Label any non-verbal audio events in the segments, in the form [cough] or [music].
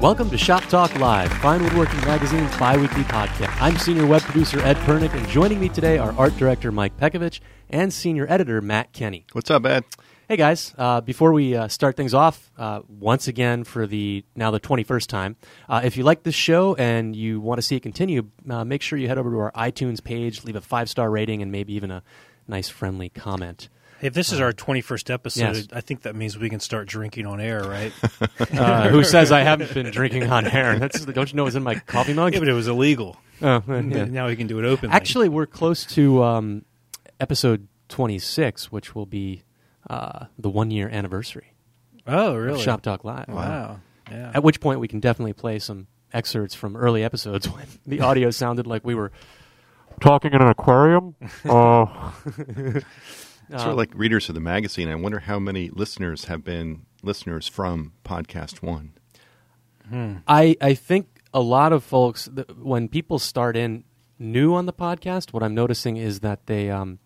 Welcome to Shop Talk Live, Fine Woodworking Magazine's bi-weekly podcast. I'm senior web producer Ed Pirnik, and joining me today are art director Mike Pekovich and senior editor Matt Kenney. What's up, Ed? Hey guys, uh, before we uh, start things off, uh, once again for the now the 21st time, uh, if you like this show and you want to see it continue, uh, make sure you head over to our iTunes page, leave a five star rating, and maybe even a nice friendly comment. Hey, if this is our 21st episode, Yes. I think that means we can start drinking on air, right? [laughs] Uh, who says I haven't been drinking on air? That's, don't you know it's in my coffee mug? yeah, but it was illegal. Oh, yeah. Now we can do it openly. Actually, we're close to um, episode 26, which will be uh, the one year anniversary oh, of really? Shop Talk Live. Wow. Yeah. At which point we can definitely play some excerpts from early episodes [laughs] when the audio sounded like we were talking in an aquarium. Oh, [laughs] sort of like readers of the magazine. I wonder how many listeners have been listeners from Podcast One. I I think a lot of folks when people start in new on the podcast, what I'm noticing is that they um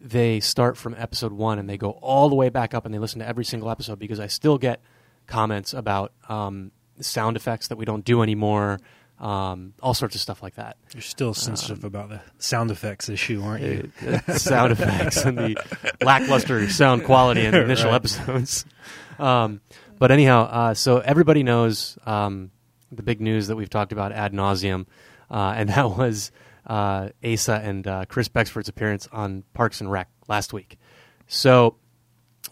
they start from episode one and they go all the way back up and they listen to every single episode because I still get comments about um, sound effects that we don't do anymore, um, all sorts of stuff like that. You're still sensitive about the sound effects issue, aren't you? Uh, sound effects and the lackluster sound quality in the [laughs] initial Right. episodes. Um, but anyhow, uh, so everybody knows um, the big news that we've talked about ad nauseum, uh, and [laughs] that was uh, Asa and uh, Chris Becksvoort's appearance on Parks and Rec last week. So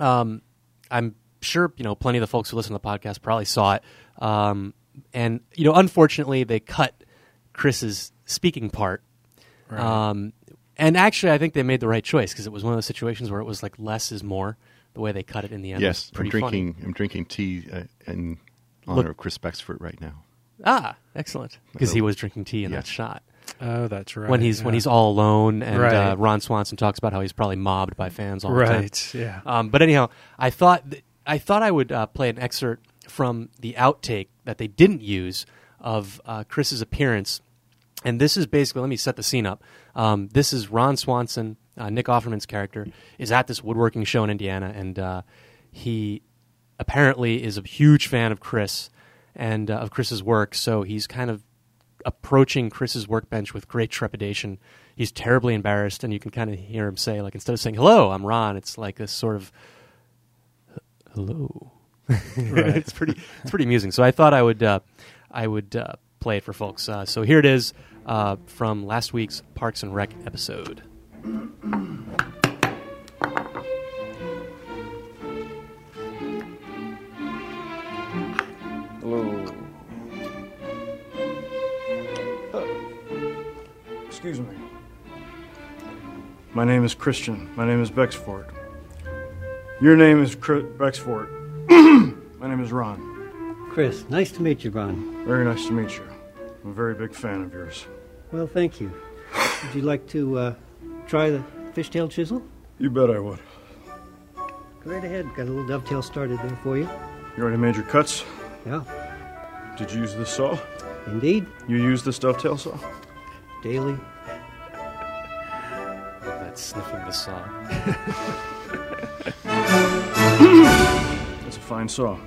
um, I'm sure you know plenty of the folks who listen to the podcast probably saw it, um, and you know unfortunately they cut Chris's speaking part. Right. Um, and actually, I think they made the right choice because it was one of those situations where it was like less is more. The way they cut it in the end, yes, was I'm drinking. funny. I'm drinking tea uh, in honor Look- of Chris Becksvoort right now. Ah, excellent, because he was drinking tea in that shot oh, that's right. when he's when he's all alone, and uh, Ron Swanson talks about how he's probably mobbed by fans all the time. right. Yeah. Um, but anyhow, I thought th- I thought I would uh, play an excerpt from the outtake that they didn't use of uh, Chris's appearance, and this is basically let me set the scene up. Um, this is Ron Swanson, uh, Nick Offerman's character, is at this woodworking show in Indiana, and uh, he apparently is a huge fan of Chris and uh, of Chris's work. So he's kind of approaching Chris's workbench with great trepidation. He's terribly embarrassed, and you can kind of hear him say, like, instead of saying "Hello, I'm Ron," it's like this sort of "Hello." [laughs] Right. it's pretty, it's pretty amusing. So I thought I would, uh, I would uh, play it for folks. Uh, so here it is uh, from last week's Parks and Rec episode. Hello. Excuse me. My name is Christian. My name is Becksvoort. Your name is Chris Becksvoort. [clears throat] My name is Ron. Chris, nice to meet you, Ron. Very nice to meet you. I'm a very big fan of yours. Well, thank you. [sighs] Would you like to uh, try the fishtail chisel? You bet I would. Go right ahead. Got a little dovetail started there for you. You already made your cuts? Yeah, Did you use this saw? indeed. You use this dovetail saw? Daily. That's sniffing the saw. [laughs] [laughs] It's a fine saw.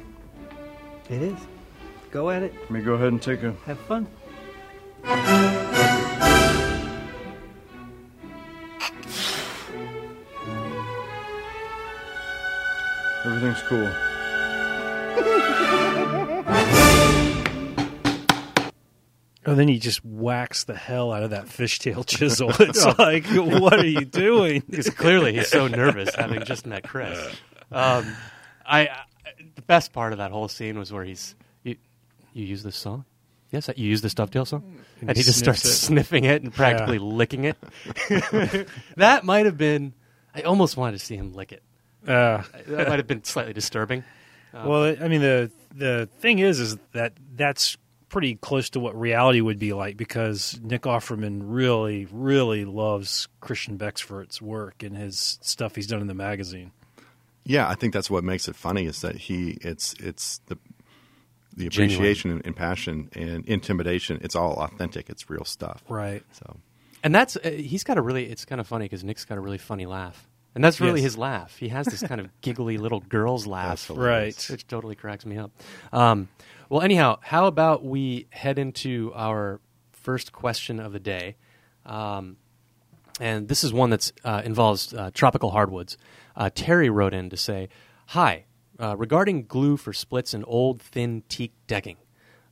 It is. Go at it. Let me go ahead and take a. Have fun. Everything's cool. Oh, then you just wax the hell out of that fishtail [laughs] chisel. It's like, what are you doing? [laughs] because clearly he's so nervous having just met Chris. [laughs] Um, I, I the best part of that whole scene was where he's you, you use this song. Yes, you use this dovetail song, and, And he just starts it. sniffing it and practically licking it. [laughs] that might have been. I almost wanted to see him lick it. Uh, That might have been slightly disturbing. well, I mean, the the thing is, is that that's pretty close to what reality would be like because Nick Offerman really, really loves Christian Becksvoort's work and his stuff he's done in the magazine. Yeah, I think that's what makes it funny is that he it's it's the the appreciation and, and passion and intimidation. It's all authentic. It's real stuff. Right. So And that's uh, he's got a really. It's kind of funny because Nick's got a really funny laugh, And that's really Yes. his laugh. He has this kind of [laughs] giggly little girl's laugh. right? Which totally cracks me up. Um, well, anyhow, how about we head into our first question of the day? Um, and this is one that uh, involves uh, tropical hardwoods. Uh, Terry wrote in to say, "Hi, uh, regarding glue for splits and old thin teak decking.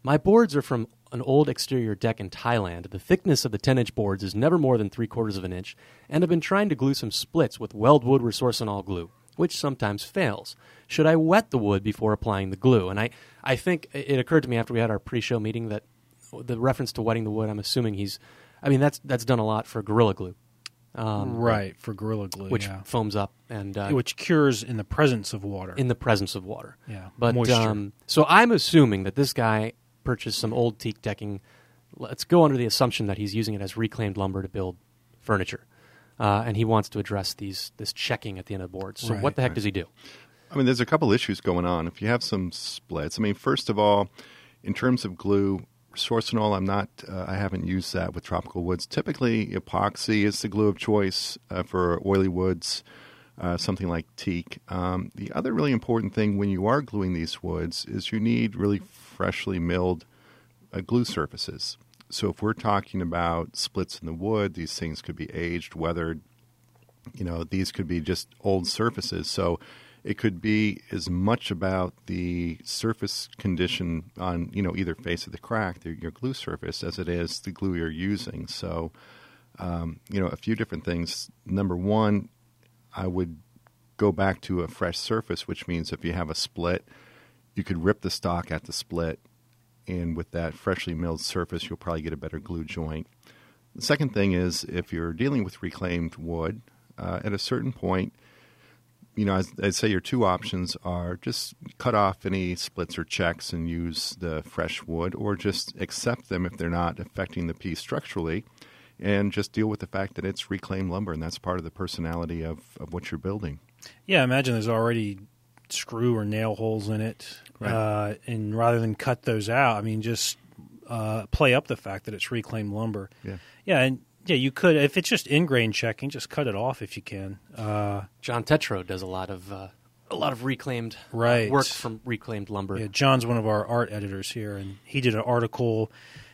My boards are from an old exterior deck in Thailand. The thickness of the 10-inch boards is never more than three quarters of an inch, and I've been trying to glue some splits with Weldwood Resorcinol glue, which sometimes fails. Should I wet the wood before applying the glue?" And I, I think it occurred to me after we had our pre-show meeting that the reference to wetting the wood. I'm assuming he's, I mean, that's that's done a lot for Gorilla Glue um, right for Gorilla Glue, which yeah. foams up and uh, which cures in the presence of water. in the presence of water. Yeah, but moisture. um, so I'm assuming that this guy purchased some old teak decking. Let's go under the assumption that he's using it as reclaimed lumber to build furniture, uh, and he wants to address these this checking at the end of the board. So Right. what the heck does he do? I mean, there's a couple issues going on. If you have some splits, I mean, first of all, in terms of glue, Sorcinol, I'm not, uh, I haven't used that with tropical woods. Typically, epoxy is the glue of choice uh, for oily woods, uh, something like teak. Um, the other really important thing when you are gluing these woods is you need really freshly milled uh, glue surfaces. So if we're talking about splits in the wood, these things could be aged, weathered, you know these could be just old surfaces so it could be as much about the surface condition on you know either face of the crack the, your glue surface as it is the glue you're using. So um, you know a few different things. Number one i would go back to a fresh surface which means if you have a split you could rip the stock at the split and with that freshly milled surface you'll probably get a better glue joint. The second thing is if you're dealing with reclaimed wood, uh, at a certain point, you know, I'd, I'd say your two options are just cut off any splits or checks and use the fresh wood, or just accept them if they're not affecting the piece structurally, and just deal with the fact that it's reclaimed lumber and that's part of the personality of, of what you're building. Yeah, imagine there's already screw or nail holes in it, Right. uh, and rather than cut those out, I mean, just uh, play up the fact that it's reclaimed lumber. Yeah. Yeah, and yeah, you could if it's just ingrain checking, just cut it off if you can. Uh, John Tetreault does a lot of uh, a lot of reclaimed uh, Right. work from reclaimed lumber. yeah, John's one of our art editors here, and he did an article.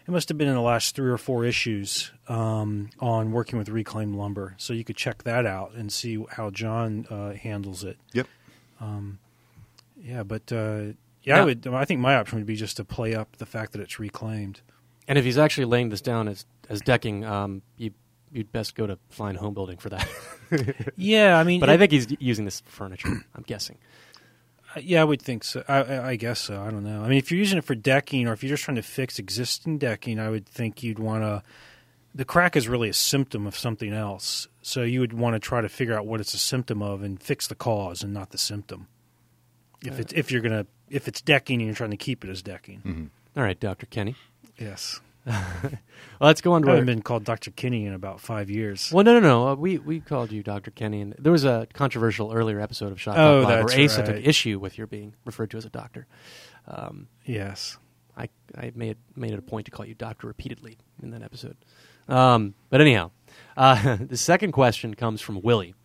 It must have been in the last three or four issues um, on working with reclaimed lumber. So you could check that out and see how John uh, handles it. Yep. Yeah, but uh, yeah, I would. I think my option would be just to play up the fact that it's reclaimed. And if he's actually laying this down as as decking, um, you you'd best go to Fine Home Building for that. [laughs] Yeah, I mean, but it- I think he's using this for furniture. [clears throat] I'm guessing. Uh, Yeah, I would think so. I, I, I guess so. I don't know. I mean, if you're using it for decking, or if you're just trying to fix existing decking, I would think you'd want to. The crack is really a symptom of something else, so you would want to try to figure out what it's a symptom of and fix the cause and not the symptom. If it's if you're gonna if it's decking and you're trying to keep it as decking, All right, Doctor Kenney. yes. Well, let's go on I to our, haven't been called Dr. Kenney in about five years. Well, no, no, no. Uh, we we called you Doctor Kenney, and there was a controversial earlier episode of Shot Oh, Talk Live that's where Asa right. took issue with your being referred to as a doctor. Um, Yes. I I made made it a point to call you doctor repeatedly in that episode. Um, but anyhow, uh, [laughs] the second question comes from Willie,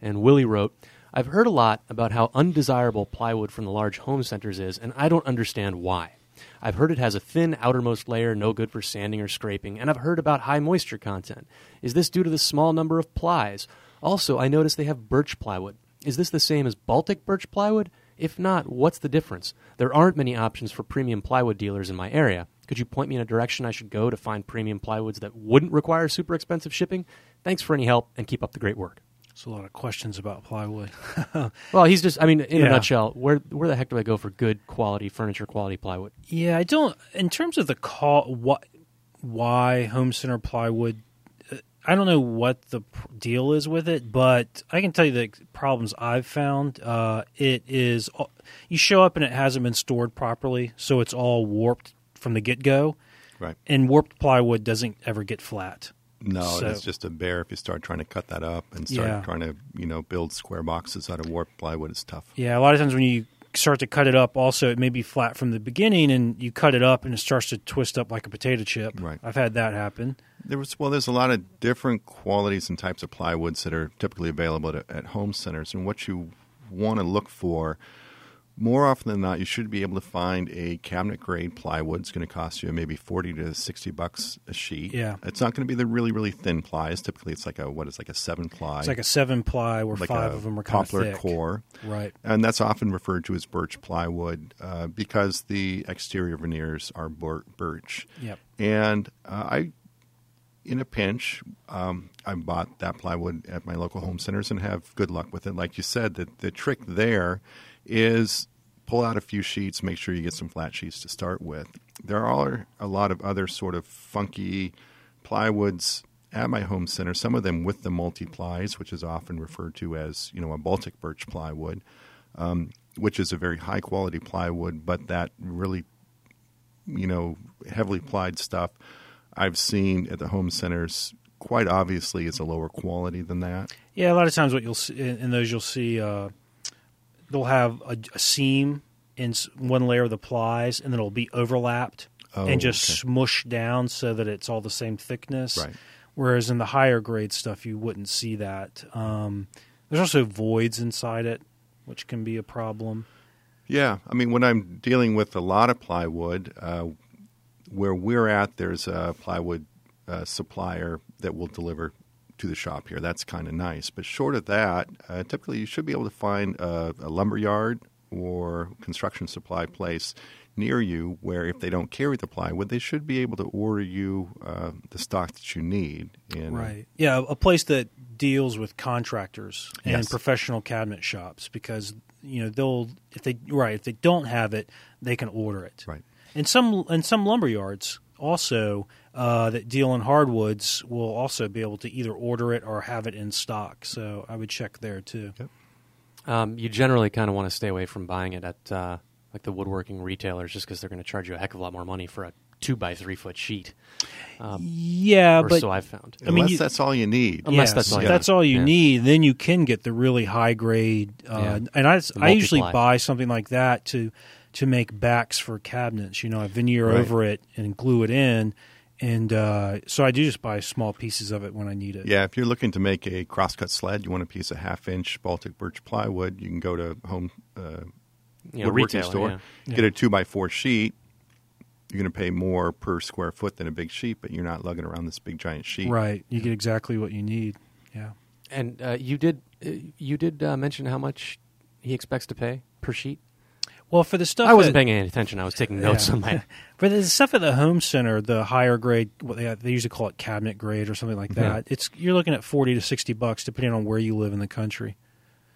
and Willie wrote, "I've heard a lot about how undesirable plywood from the large home centers is, and I don't understand why." I've heard it has a thin outermost layer, no good for sanding or scraping, and I've heard about high moisture content. Is this due to the small number of plies? Also, I noticed they have birch plywood. Is this the same as Baltic birch plywood? If not, what's the difference? There aren't many options for premium plywood dealers in my area. Could you point me in a direction I should go to find premium plywoods that wouldn't require super expensive shipping? Thanks for any help and keep up the great work. There's a lot of questions about plywood. [laughs] Well, he's just, I mean, in a nutshell, where, where the heck do I go for good quality furniture, quality plywood? Yeah, I don't. In terms of the call, what, why home center plywood? uh, I don't know what the deal is with it, but I can tell you the problems I've found. Uh, it is you show up and it hasn't been stored properly, so it's all warped from the get go, Right. and warped plywood doesn't ever get flat. No, So- it's just a bear. If you start trying to cut that up and start Yeah. trying to, you know, build square boxes out of warped plywood, it's tough. Yeah, a lot of times when you start to cut it up, also it may be flat from the beginning, and you cut it up and it starts to twist up like a potato chip. Right. I've had that happen. There was well, there's a lot of different qualities and types of plywoods that are typically available at, at home centers, and what you want to look for. More often than not, you should be able to find a cabinet grade plywood. It's going to cost you maybe forty to sixty bucks a sheet. Yeah. it's not going to be the really really thin plies. Typically, it's like a what is like a seven ply. It's like a seven ply where like five a of them are kind of poplar thick. core. Right. and that's often referred to as birch plywood uh, because the exterior veneers are bir- birch. Yep. And uh, I, in a pinch, um, I bought that plywood at my local home centers and have good luck with it. Like you said, the, the trick there is pull out a few sheets, make sure you get some flat sheets to start with. There are a lot of other sort of funky plywoods at my home center, some of them with the multi-plies, which is often referred to as, you know, a Baltic birch plywood, um, which is a very high quality plywood, but that really you know, heavily plied stuff I've seen at the home centers quite obviously is a lower quality than that. Yeah, a lot of times what you'll see in those you'll see uh, they'll have a, a seam in one layer of the plies, and then it'll be overlapped Oh, and just okay. smushed down so that it's all the same thickness. Right. Whereas in the higher grade stuff, you wouldn't see that. Um, there's also voids inside it, which can be a problem. Yeah, I mean, when I'm dealing with a lot of plywood, uh, where we're at, there's a plywood uh, supplier that will deliver to the shop here. That's kind of nice. But short of that, uh, typically you should be able to find a, a lumber yard or construction supply place near you where if they don't carry the plywood, they should be able to order you uh, the stock that you need. And, Right. Yeah, a place that deals with contractors and Yes. professional cabinet shops because you know they'll if they right if they don't have it they can order it. Right. And some and some lumber yards also uh, that deal in hardwoods will also be able to either order it or have it in stock. So I would check there too. Um, you generally kind of want to stay away from buying it at uh, like the woodworking retailers, just because they're going to charge you a heck of a lot more money for a two by three foot sheet. Um, Yeah, or but so I've found. I mean, you- that's all you need. Unless Yes, that's all if you that's need. all you Yeah. need, then you can get the really high grade. Uh, Yeah. And I, I usually buy something like that to to make backs for cabinets. You know, I veneer Right. over it and glue it in, and uh, so I do just buy small pieces of it when I need it. Yeah, if you're looking to make a crosscut sled, you want a piece of half inch Baltic birch plywood, you can go to home uh, You know, woodworking retailer, store, yeah. get a two by four sheet. You're going to pay more per square foot than a big sheet, but you're not lugging around this big giant sheet. Right, you get exactly what you need. Yeah. And uh, you did uh, you did uh, mention how much he expects to pay per sheet. Well, for the stuff I wasn't that- paying any attention. I was taking notes Yeah. on my. [laughs] For the stuff at the home center, the higher grade, what they, they usually call it cabinet grade or something like that. Yeah. It's you're looking at forty to sixty bucks, depending on where you live in the country.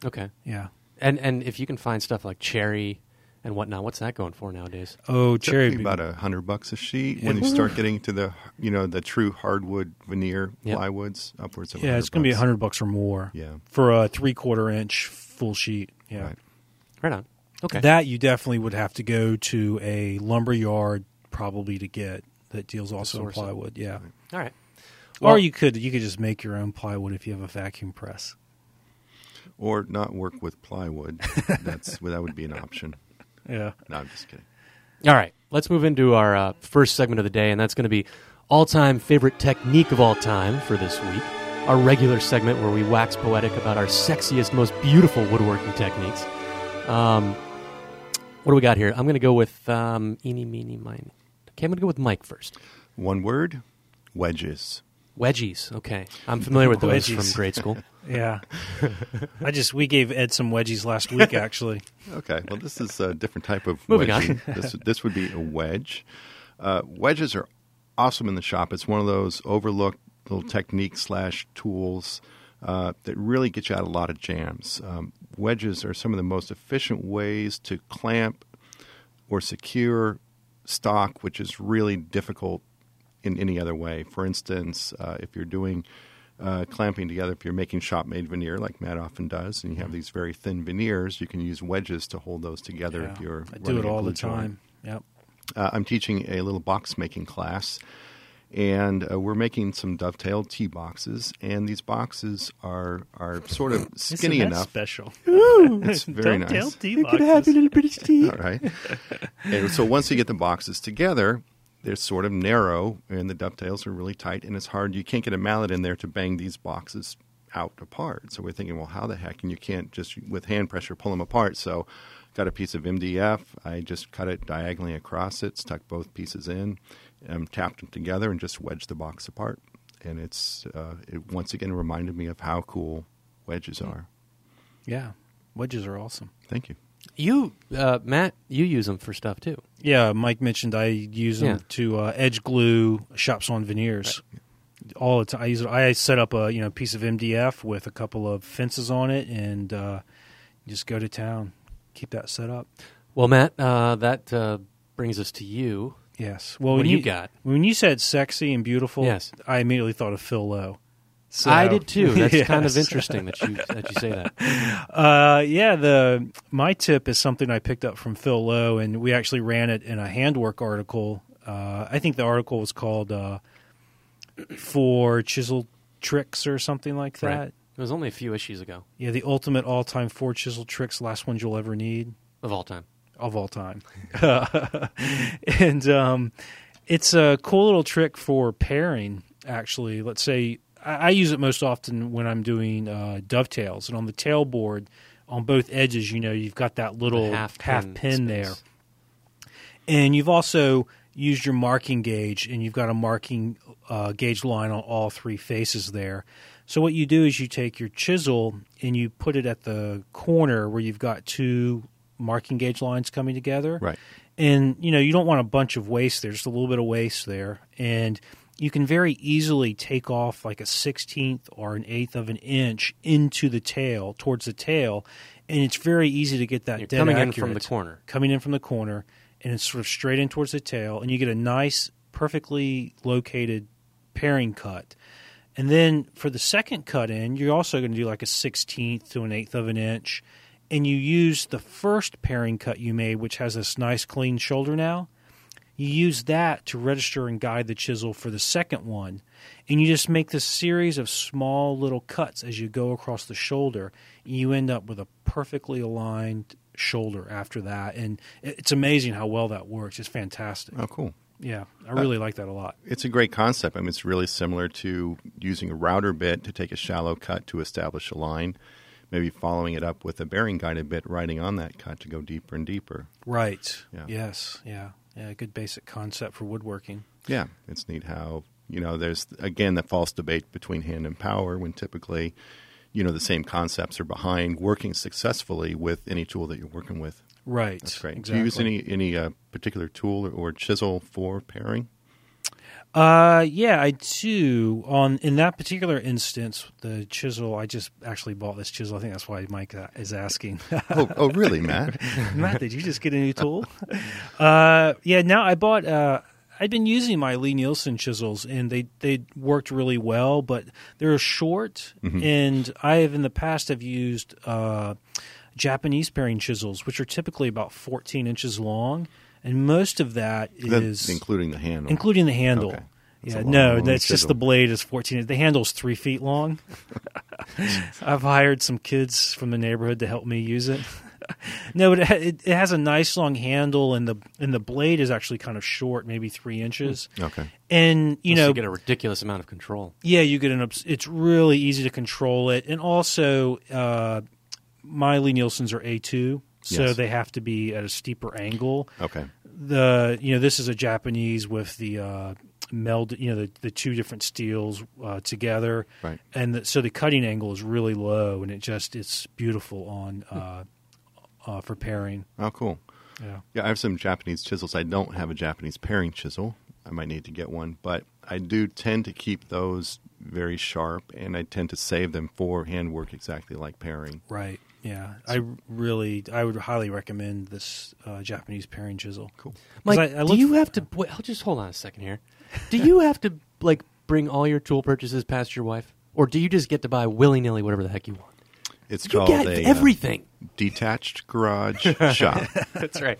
Okay, Yeah. and and if you can find stuff like cherry and whatnot, what's that going for nowadays? Oh, cherry. About a hundred bucks a sheet. When you start getting to the you know the true hardwood veneer Yep. plywoods, upwards of yeah, it's going going to be a hundred bucks or more. Yeah. For a three quarter inch full sheet. Yeah. Right. Right on. Okay. That you definitely would have to go to a lumber yard probably to get that deals also in source it. plywood. Yeah. All right. or you could you could just make your own plywood if you have a vacuum press. Or not work with plywood. [laughs] That's that would be an option. Yeah. No, I'm just kidding. All right, let's move into our uh, first segment of the day, and that's going to be all-time favorite technique of all time for this week. Our regular segment where we wax poetic about our sexiest, most beautiful woodworking techniques. Um, what do we got here? I'm going to go with um, eeny, meeny, miny. Okay, I'm going to go with Mike first. One word: wedges. Wedgies. Okay, I'm familiar with those Wedgies. from grade school. [laughs] Yeah. I just we gave Ed some wedgies last week actually. [laughs] Okay, well, this is a different type of Moving on. [laughs] this this would be a wedge. Uh, wedges are awesome in the shop. It's one of those overlooked little techniques slash tools uh, that really get you out of a lot of jams. Um, wedges are some of the most efficient ways to clamp or secure stock, which is really difficult in any other way. For instance, uh, if you're doing uh, clamping together, if you're making shop made veneer like Matt often does, and you have these very thin veneers, you can use wedges to hold those together if you're I do it all the joint. time. Yep. Uh, I'm teaching a little box making class, And uh, we're making some dovetail tea boxes, and these boxes are are sort of skinny Isn't enough. special. [laughs] It's very Don't tell nice. tea boxes. little British tea. All right. and so once you get the boxes together, they're sort of narrow, and the dovetails are really tight, and it's hard. You can't get a mallet in there to bang these boxes out apart. So we're thinking, well, how the heck? And you can't just with hand pressure pull them apart. So got a piece of MDF. I just cut it diagonally across it, stuck both pieces in, um, tapped them together, and just wedged the box apart. And it's uh, it once again reminded me of how cool wedges are. Yeah, wedges are awesome. Thank you. You, uh, Matt, you use them for stuff too. Yeah, Mike mentioned I use them Yeah. to uh, edge glue shops on veneers. All the time, I use it. I set up a you know piece of MDF with a couple of fences on it, and uh, just go to town. Keep that set up. Well, Matt, uh, that uh, brings us to you. Yes. Well, What when do you got? When you said sexy and beautiful, Yes. I immediately thought of Phil Lowe. So- I did too. That's [laughs] kind of interesting that you that you say that. [laughs] Uh, yeah, the my tip is something I picked up from Phil Lowe, and we actually ran it in a handwork article. Uh, I think the article was called uh, "Four Chisel Tricks" or something like that. Right. It was only a few issues ago Yeah, the ultimate all-time four chisel tricks, last ones you'll ever need of all time. of all time. [laughs] and um, it's a cool little trick for paring. Actually, let's say I, I use it most often when I'm doing uh, dovetails, and on the tailboard, on both edges, you know, you've got that little The half, half pin, pin there, and you've also used your marking gauge, and you've got a marking uh, gauge line on all three faces there. So what you do is you take your chisel and you put it at the corner where you've got two marking gauge lines coming together. Right. And you know, you don't want a bunch of waste there, just a little bit of waste there. And you can very easily take off like a sixteenth or an eighth of an inch into the tail, towards the tail, and it's very easy to get that You're dead coming in from the corner. coming in from the corner, and it's sort of straight in towards the tail, and you get a nice, perfectly located paring cut. And then for the second cut in, you're also going to do like a sixteenth to an eighth of an inch, and you use the first paring cut you made, which has this nice clean shoulder now. You use that to register and guide the chisel for the second one, and you just make this series of small little cuts as you go across the shoulder. You end up with a perfectly aligned shoulder after that, and it's amazing how well that works. It's fantastic. Oh, cool. Yeah, I uh, really like that a lot. It's a great concept. I mean, it's really similar to using a router bit to take a shallow cut to establish a line, maybe following it up with a bearing guided bit riding on that cut to go deeper and deeper. Right. Yeah. Yes. Yeah. Yeah. Good basic concept for woodworking. Yeah, it's neat how, you know, there's, again, the false debate between hand and power when typically, you know, the same concepts are behind working successfully with any tool that you're working with. Right. That's great. Exactly. Do you use any, any uh, particular tool or, or chisel for paring? Uh, yeah, I do. On in that particular instance, the chisel. I just actually bought this chisel. I think that's why Mike uh, is asking. oh, oh, really, Matt? [laughs] Matt, did you just get a new tool? uh, yeah. Now I bought. Uh, I've been using my Lie-Nielsen chisels, and they they worked really well, but they're short. And I have in the past have used uh, Japanese paring chisels, which are typically about 14 inches long, and most of that is That's including the handle. including the handle. Okay. That's Yeah, long, no, long that's just the blade is 14. The handle's three feet long. [laughs] I've hired some kids from the neighborhood to help me use it. [laughs] no, but it, it, it has a nice long handle, and the and the blade is actually kind of short, maybe three inches. Okay. And you Plus know, you get a ridiculous amount of control. yeah, you get an. It's really easy to control it, and also uh, my Lie-Nielsen's are A two, so Yes. they have to be at a steeper angle Okay. the you know this is a Japanese with the uh, meld you know the, the two different steels uh, together Right. and the, so the cutting angle is really low and it just it's beautiful on uh, uh, for paring Oh, cool. yeah Yeah, I have some Japanese chisels. I don't have a Japanese paring chisel. I might need to get one, but I do tend to keep those very sharp, and I tend to save them for handwork exactly like paring. right yeah I really I would highly recommend this uh, Japanese paring chisel Cool. Mike, I- I do looked you for- have to? Wait, I'll just hold on a second here. Do you [laughs] have to like bring all your tool purchases past your wife, or do you just get to buy willy nilly whatever the heck you want? It's You called get a uh, everything. detached garage [laughs] shop. That's right.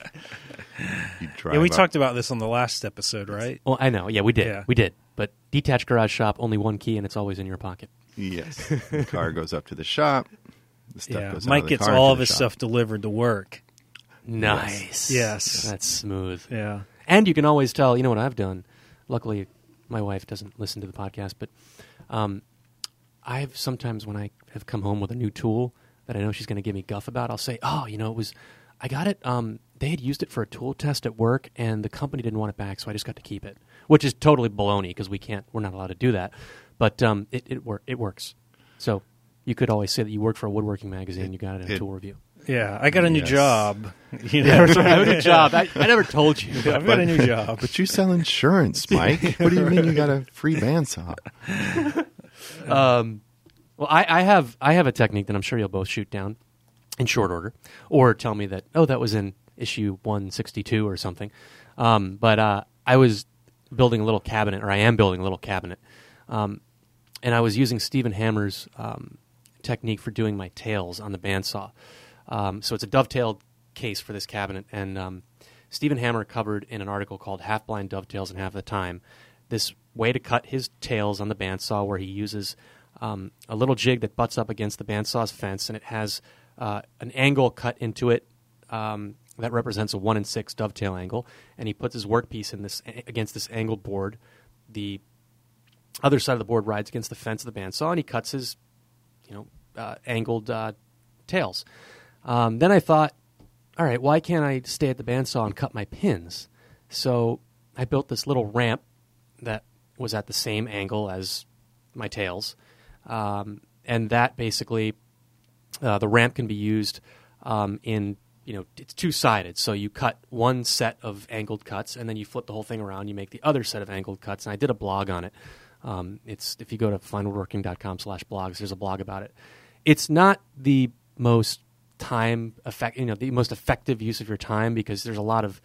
You drive yeah we up- talked about this on the last episode right Well, I know. Yeah, we did. Yeah. We did. But detached garage shop, only one key, and it's always in your pocket. Yes. the car goes up to the shop. The stuff yeah, goes out Mike of the gets car all of his shop. stuff delivered to work. Nice. Yes. That's smooth. Yeah. And you can always tell, you know what I've done. Luckily, my wife doesn't listen to the podcast, but um, I've sometimes when I have come home with a new tool that I know she's going to give me guff about, I'll say, "Oh, you know, it was I got it. Um, they had used it for a tool test at work, and the company didn't want it back, so I just got to keep it." Which is totally baloney because we can't, we're not allowed to do that. But um, it it, wor- it works. So you could always say that you worked for a woodworking magazine, you got it in a tool review. Yeah, I got a new Yes. job. [laughs] You Yeah, know? that's right. I have a new [laughs] job. I, I never told you. [laughs] I've got a new job. But you sell insurance, Mike. what do you mean you got a free bandsaw? Um, well, I, I have I have a technique that I'm sure you'll both shoot down in short order, or tell me that oh that was in issue 162 or something. Um, but uh, I was building a little cabinet, or I am building a little cabinet, um, and I was using Stephen Hammer's um, technique for doing my tails on the bandsaw. Um, so it's a dovetailed case for this cabinet, and um, Stephen Hammer covered in an article called "Half Blind Dovetails in Half the Time" this way to cut his tails on the bandsaw, where he uses um, a little jig that butts up against the bandsaw's fence, and it has uh, an angle cut into it um, that represents a one in six dovetail angle, and he puts his workpiece in this against this angled board. The other side of the board rides against the fence of the bandsaw, and he cuts his, you know, uh, angled uh, tails. Um, then I thought, all right, why can't I stay at the bandsaw and cut my pins? So I built this little ramp that was at the same angle as my tails, um, and that basically uh, the ramp can be used um, in you know it's two sided. So you cut one set of angled cuts, and then you flip the whole thing around. You make the other set of angled cuts, and I did a blog on it. Um, it's if you go to finewoodworking.com slash blogs, there's a blog about it. It's not the most time effect, you know, the most effective use of your time because there's a lot of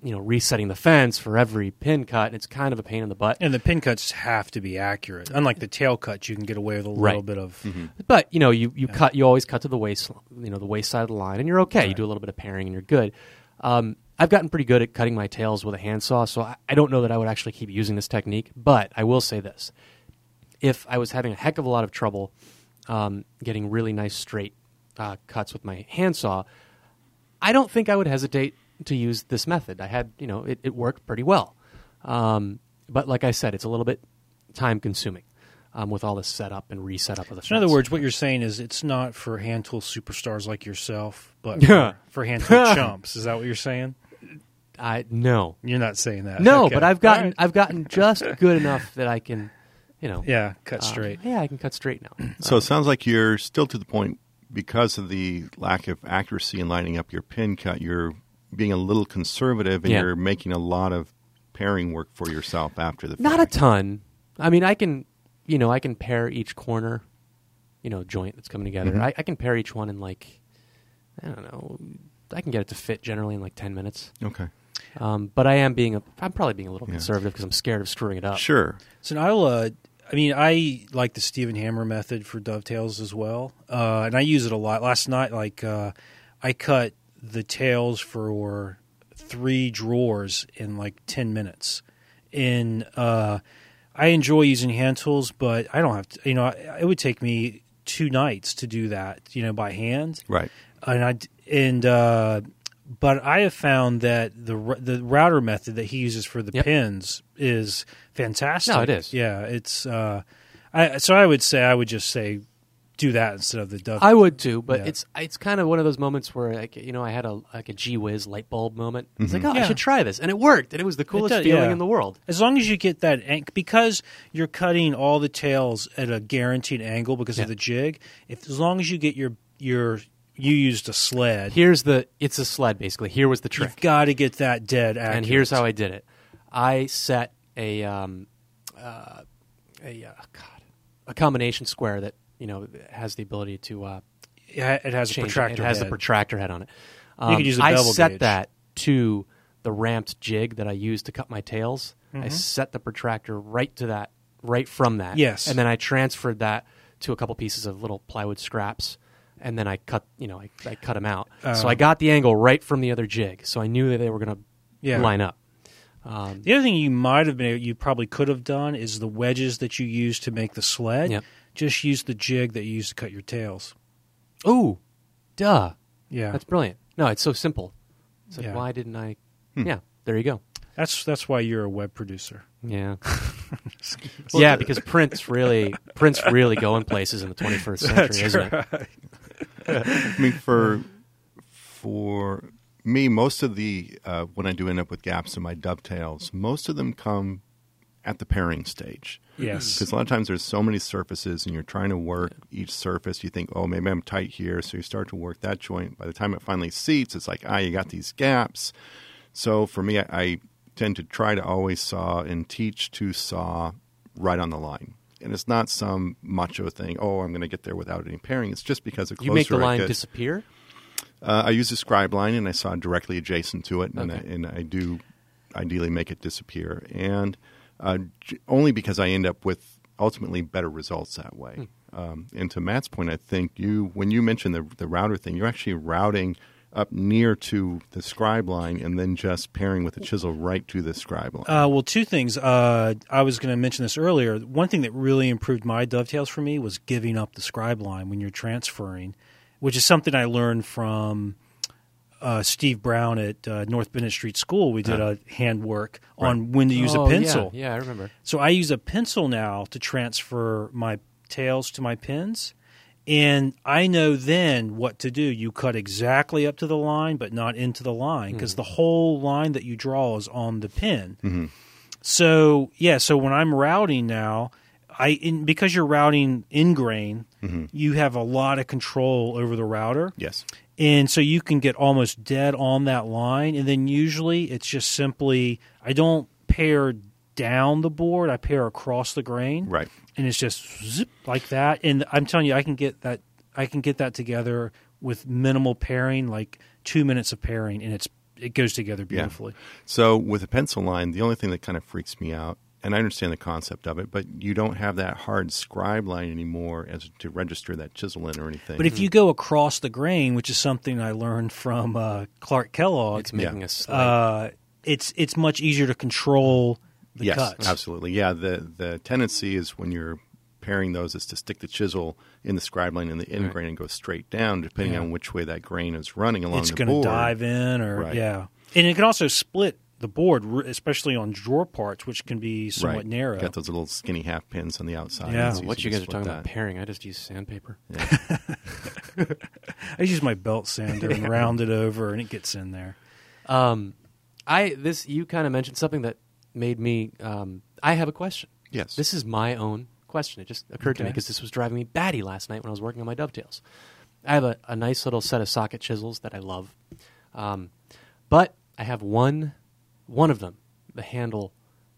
you know resetting the fence for every pin cut. And it's kind of a pain in the butt. And the pin cuts have to be accurate. Unlike the tail cuts, you can get away with a little bit of. But you know, you, you cut you always cut to the waste, you know, the waste side of the line, and you're okay. You do a little bit of paring, and you're good. Um, I've gotten pretty good at cutting my tails with a handsaw, so I, I don't know that I would actually keep using this technique. But I will say this: if I was having a heck of a lot of trouble um, getting really nice straight uh, cuts with my handsaw, I don't think I would hesitate to use this method. I had, you know, it, it worked pretty well. Um, but like I said, it's a little bit time consuming um, with all this setup and reset up of the So in other words, what you're saying is it's not for hand tool superstars like yourself, but [laughs] for, for hand tool chumps. Is that what you're saying? I no, You're not saying that. no, Okay. but I've gotten All right. I've gotten just [laughs] good enough that I can, you know, yeah, cut um, straight. yeah, I can cut straight now. [clears throat] So it sounds like you're still to the point because of the lack of accuracy in lining up your pin cut. You're being a little conservative, and Yeah. you're making a lot of paring work for yourself after the Fact. Not a ton. I mean, I can, you know, I can pare each corner, you know, joint that's coming together. Mhm. I, I can pare each one in like, I don't know, I can get it to fit generally in like ten minutes. Okay, Um, but I am being, a, I'm probably being a little Yeah. conservative because I'm scared of screwing it up. sure. So I'll, uh, I mean, I like the Stephen Hammer method for dovetails as well, uh, and I use it a lot. Last night, like, uh, I cut the tails for three drawers in like ten minutes. And uh, I enjoy using hand tools, but I don't have to. You know, it would take me two nights to do that. You know, by hand. Right. and I and uh, but I have found that the the router method that he uses for the Yep. pins is fantastic. No, it is. Yeah, it's. Uh, I so I would say I would just say do that instead of the dove. I would too, but Yeah. it's it's kind of one of those moments where like you know I had a like a gee whiz light bulb moment. It's like oh I should try this, and it worked, and it was the coolest does, feeling yeah. in the world. as long as you get that ang- because you're cutting all the tails at a guaranteed angle because Yeah. of the jig. If as long as you get your your you used a sled, Here's the it's a sled basically. Here was the trick. you've got to get that dead accurate. and here's how I did it. I set a um, uh, a uh, God, a combination square that you know has the ability to uh, it has a protractor. It has head. the protractor head on it. You Um, could use a I bevel I set gauge. that to the ramped jig that I used to cut my tails. Mm-hmm. I set the protractor right to that, right from that. Yes. and then I transferred that to a couple pieces of little plywood scraps. And then I cut, you know, I, I cut them out. so Oh. I got the angle right from the other jig. So I knew that they were going to Yeah. line up. Um, The other thing you might have been, you probably could have done, is the wedges that you use to make the sled. Yep. Just use the jig that you use to cut your tails. oh, duh. Yeah, That's brilliant. No, it's so simple. It's like, Yeah. why didn't I? Yeah, there you go. that's that's why you're a web producer. Yeah. [laughs] yeah, because prints really Prince really going places in the 21st century, isn't it? I mean, for for me, most of the uh, when I do end up with gaps in my dovetails, most of them come at the paring stage. Yes. Because a lot of times there's so many surfaces, and you're trying to work each surface. You think, oh, maybe I'm tight here, so you start to work that joint. By the time it finally seats, it's like, ah, you got these gaps. So for me, I, I tend to try to always saw and teach to saw right on the line. And it's not some macho thing. Oh, I'm going to get there without any paring. It's just because the closer You make the line get- disappear? uh, I use a scribe line, and I saw directly adjacent to it, and, I, and I do ideally make it disappear, and uh, j- only because I end up with ultimately better results that way. Um, and to Matt's point, I think you when you mentioned the the router thing, you're actually routing up near to the scribe line, and then just paring with the chisel right to the scribe line. Uh, well, two things. Uh, I was going to mention this earlier. One thing that really improved my dovetails for me was giving up the scribe line when you're transferring, which is something I learned from uh, Steve Brown at uh, North Bennet Street School. We did a handwork on when to use Oh, a pencil. Yeah, yeah, I remember. So I use a pencil now to transfer my tails to my pins. And I know then what to do. You cut exactly up to the line, but not into the line because hmm. the whole line that you draw is on the pin. Mm-hmm. So yeah, so when I'm routing now, I in, because you're routing in grain, mm-hmm. you have a lot of control over the router. yes, And so you can get almost dead on that line. And then usually it's just simply, I don't pare down the board, I pare across the grain. right. And it's just zip like that. And I'm telling you, I can get that, I can get that together with minimal paring, like two minutes of paring, and it's, it goes together beautifully. So with a pencil line, the only thing that kind of freaks me out, and I understand the concept of it, but you don't have that hard scribe line anymore as to register that chisel in or anything. But if you go across the grain, which is something I learned from uh, Clark Kellogg, It's making a slight. uh, it's it's much easier to control the yes, cuts. absolutely. Yeah, the the tendency is when you're paring those is to stick the chisel in the scribe line in the end Right. grain and go straight down, depending Yeah. on which way that grain is running along it's the going to board. dive in or Right. yeah and it can also split the board especially on drawer parts which can be somewhat right. narrow Got those little skinny half pins on the outside. Yeah. What you guys are talking that. about pairing? I just use sandpaper. [laughs] i use my belt sander and [laughs] round it over and it gets in there Um, I this you kind of mentioned something that made me. Um, I have a question. Yes. This is my own question. It just occurred to me Okay. because this was driving me batty last night when I was working on my dovetails. I have a, a nice little set of socket chisels that I love, um, but I have one one of them. The handle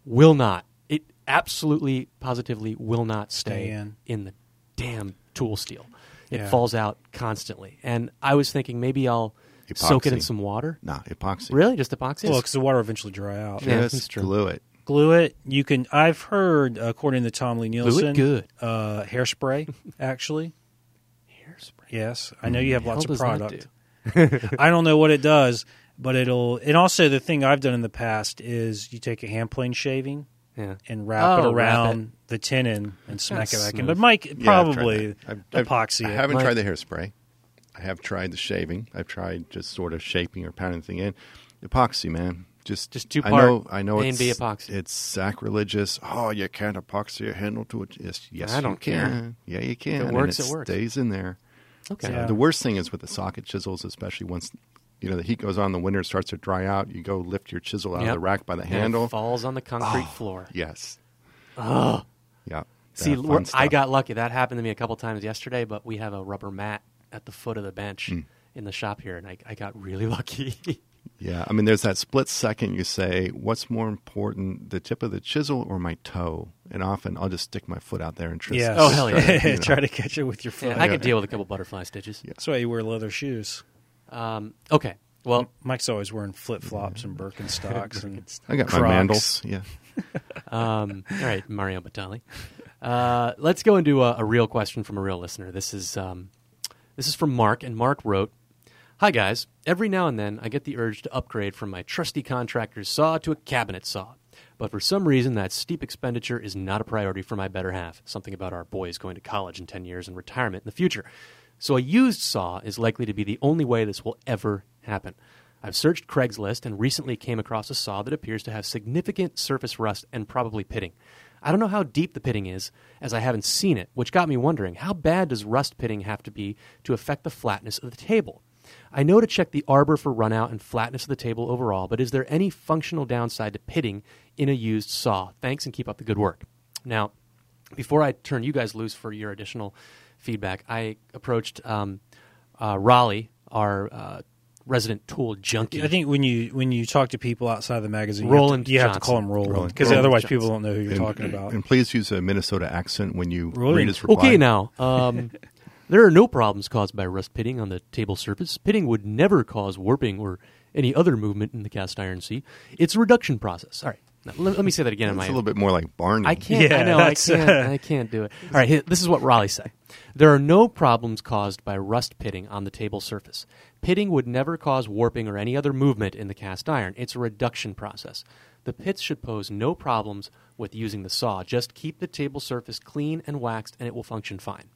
will not. It absolutely, positively will not stay, Stay in. the damn tool steel. It Yeah. falls out constantly, and I was thinking maybe I'll soak it in some water. Nah, epoxy. Really, just epoxy? well because the water will eventually dry out Yeah, Just that's true. glue it. glue it you can i've heard according to tom Lie-Nielsen good. uh, hairspray [laughs] actually Hairspray. yes i know you have Hell lots of product do? I don't know what it does, [laughs] but it'll. And also, the thing I've done in the past is you take a hand plane shaving Yeah. and wrap it Oh, wrap around the tenon and smack it That's back in. But Mike Yeah, I've probably that. I've, I've, epoxy. I haven't My- tried the hairspray. I have tried the shaving. I've tried just sort of shaping or pounding the thing in. Epoxy, man. Just, Just two I part know. I know. A and B it's, epoxy. It's sacrilegious. Oh, you can't epoxy a handle to it. Yes, yes, I don't care. can. Yeah, you can. and works, it, works. it works. Stays in there. Okay. Yeah. The worst thing is with the socket chisels, especially once you know the heat goes on, the winter starts to dry out. You go lift your chisel out Yep. of the rack by the handle. And it handle. falls on the concrete Oh, floor. Yes. Oh. Yeah. See, That I got lucky. That happened to me a couple times yesterday, but we have a rubber mat at the foot of the bench Hmm. in the shop here, and I, I got really [laughs] lucky. Yeah, I mean, there's that split second you say, what's more important, the tip of the chisel or my toe? And often I'll just stick my foot out there and just. Yes. Oh, hell yeah. you [laughs] know. Try to catch it with your foot. Yeah, I Yeah. could deal with a couple butterfly stitches. That's why you wear leather shoes. Um, okay. Well, Mike's always wearing flip flops and Birkenstocks [laughs] and I got Crocs. my mandals. Yeah. Um, all right, Mario Batali. Uh, let's go into a, a real question from a real listener. This is um, this is from Mark, and Mark wrote, Hi, guys. Every now and then, I get the urge to upgrade from my trusty contractor's saw to a cabinet saw. But for some reason, that steep expenditure is not a priority for my better half. Something about our boys going to college in 10 years and retirement in the future. So a used saw is likely to be the only way this will ever happen. I've searched Craigslist and recently came across a saw that appears to have significant surface rust and probably pitting. I don't know how deep the pitting is, as I haven't seen it, which got me wondering how bad does rust pitting have to be to affect the flatness of the table? I know to check the arbor for runout and flatness of the table overall, but is there any functional downside to pitting in a used saw? Thanks and keep up the good work. Now, before I turn you guys loose for your additional feedback, I approached um, uh, Raleigh, our uh, resident tool junkie. I think when you when you talk to people outside of the magazine, Roland you have to, you have to call Johnson. him Roland Roland. because otherwise Johnson. people don't know who you're and, talking about. And please use a Minnesota accent when you Really? read his reply. Okay, now, [laughs] um, there are no problems caused by rust pitting on the table surface. Pitting would never cause warping or any other movement in the cast iron sea. It's a reduction process. All right, now, let, let me say that again. It's my a little bit more like Barney. I can't. I know. I can't. uh, I can't do it. All right. This is what Raleigh say. There are no problems caused by rust pitting on the table surface. Pitting would never cause warping or any other movement in the cast iron. It's a reduction process. The pits should pose no problems with using the saw. Just keep the table surface clean and waxed, and it will function fine.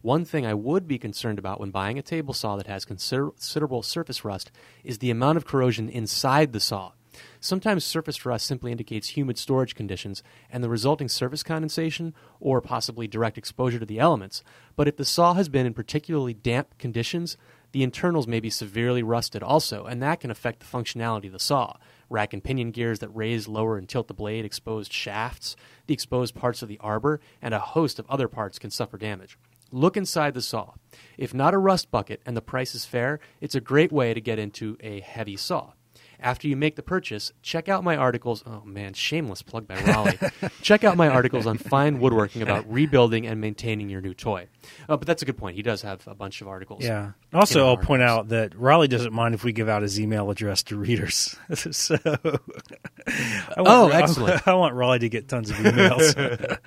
One thing I would be concerned about when buying a table saw that has consider- considerable surface rust is the amount of corrosion inside the saw. Sometimes surface rust simply indicates humid storage conditions and the resulting surface condensation or possibly direct exposure to the elements. But if the saw has been in particularly damp conditions, the internals may be severely rusted also, and that can affect the functionality of the saw. Rack and pinion gears that raise, lower, and tilt the blade, exposed shafts, the exposed parts of the arbor, and a host of other parts can suffer damage. Look inside the saw. If not a rust bucket and the price is fair, it's a great way to get into a heavy saw. After you make the purchase, check out my articles. Oh man, shameless plug by Raleigh. [laughs] check out my articles on fine woodworking about rebuilding and maintaining your new toy. Oh, but that's a good point. He does have a bunch of articles. Yeah. Also, I'll our point out that Raleigh doesn't mind if we give out his email address to readers. [laughs] so, I want, Oh, excellent. [laughs] I, want Raleigh to get tons of emails.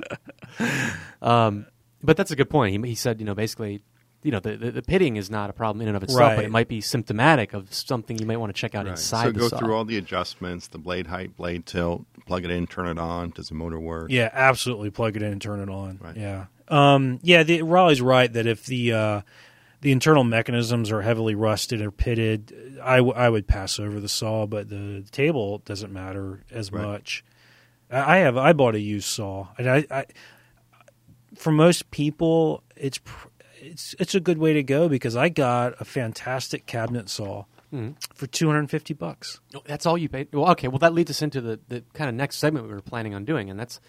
Um, but that's a good point. He, he said, you know, basically, you know, the, the, the pitting is not a problem in and of itself, but it might be symptomatic of something you might want to check out Right. inside so the go saw. through all the adjustments, the blade height, blade tilt, plug it in, turn it on. Does the motor work? yeah, absolutely. Plug it in and turn it on. Right. Yeah. Um, yeah, the, Raleigh's right that if the uh, the internal mechanisms are heavily rusted or pitted, I, w- I would pass over the saw, but the table doesn't matter as Right. much. I I have I bought a used saw, and I, I for most people it's pr- it's it's a good way to go because I got a fantastic cabinet saw Mhm. for two hundred and fifty bucks. Oh, That's all you paid. Well, okay. Well, that leads us into the, the kind of next segment we were planning on doing, and that's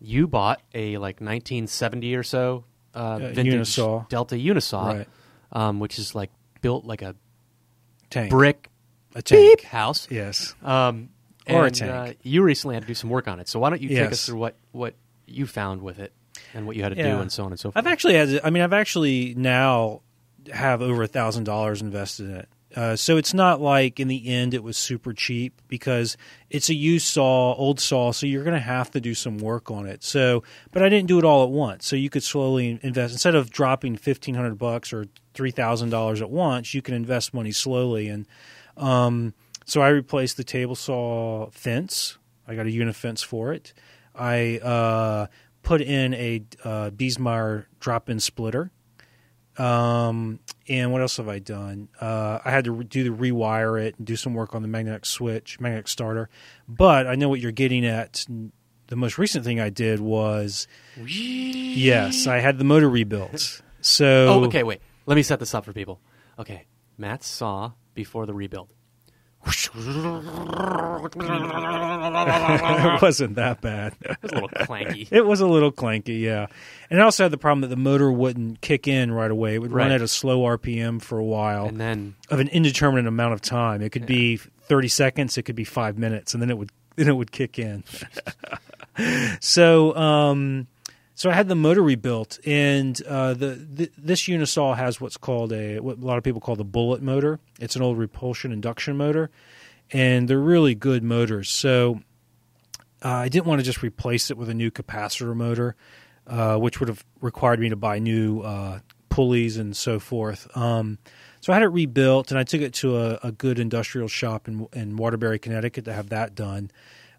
you bought a like 1970 or so uh, Uh, vintage Unisaw. Delta Unisaw, Right. um, which is like built like a Tank, brick a tank. house. Yes. Um, Or a and, tank. Uh, you recently had to do some work on it, so why don't you take us through what what you found with it and what you had to do and so on and so forth. I've actually had. I mean, I've actually now have over a thousand dollars invested in it. Uh, so it's not like in the end it was super cheap because it's a used saw, old saw, so you're going to have to do some work on it. So, but I didn't do it all at once. So you could slowly invest instead of dropping fifteen hundred bucks or three thousand dollars at once. You can invest money slowly, and um, so I replaced the table saw fence. I got a unifence for it. I uh, put in a uh, Biesemeyer drop-in splitter. Um, and what else have I done? Uh, I had to re- do the rewire it and do some work on the magnetic switch, magnetic starter. But I know what you're getting at. The most recent thing I did was yes, I had the motor rebuilt. So oh, okay. Wait. Let me set this up for people. Okay, Matt saw before the rebuild. [laughs] it wasn't that bad. It was a little clanky. [laughs] It was a little clanky, yeah. And it also had the problem that the motor wouldn't kick in right away. It would run at a slow RPM for a while And then of an indeterminate amount of time. It could be 30 seconds, it could be 5 minutes and then it would then it would kick in. [laughs] so um so I had the motor rebuilt and uh the, the this Unisaw has what's called a what a lot of people call the bullet motor. It's an old repulsion induction motor and they're really good motors. So uh, I didn't want to just replace it with a new capacitor motor, uh, which would have required me to buy new uh, pulleys and so forth. Um, so I had it rebuilt, and I took it to a, a good industrial shop in, in Waterbury, Connecticut, to have that done.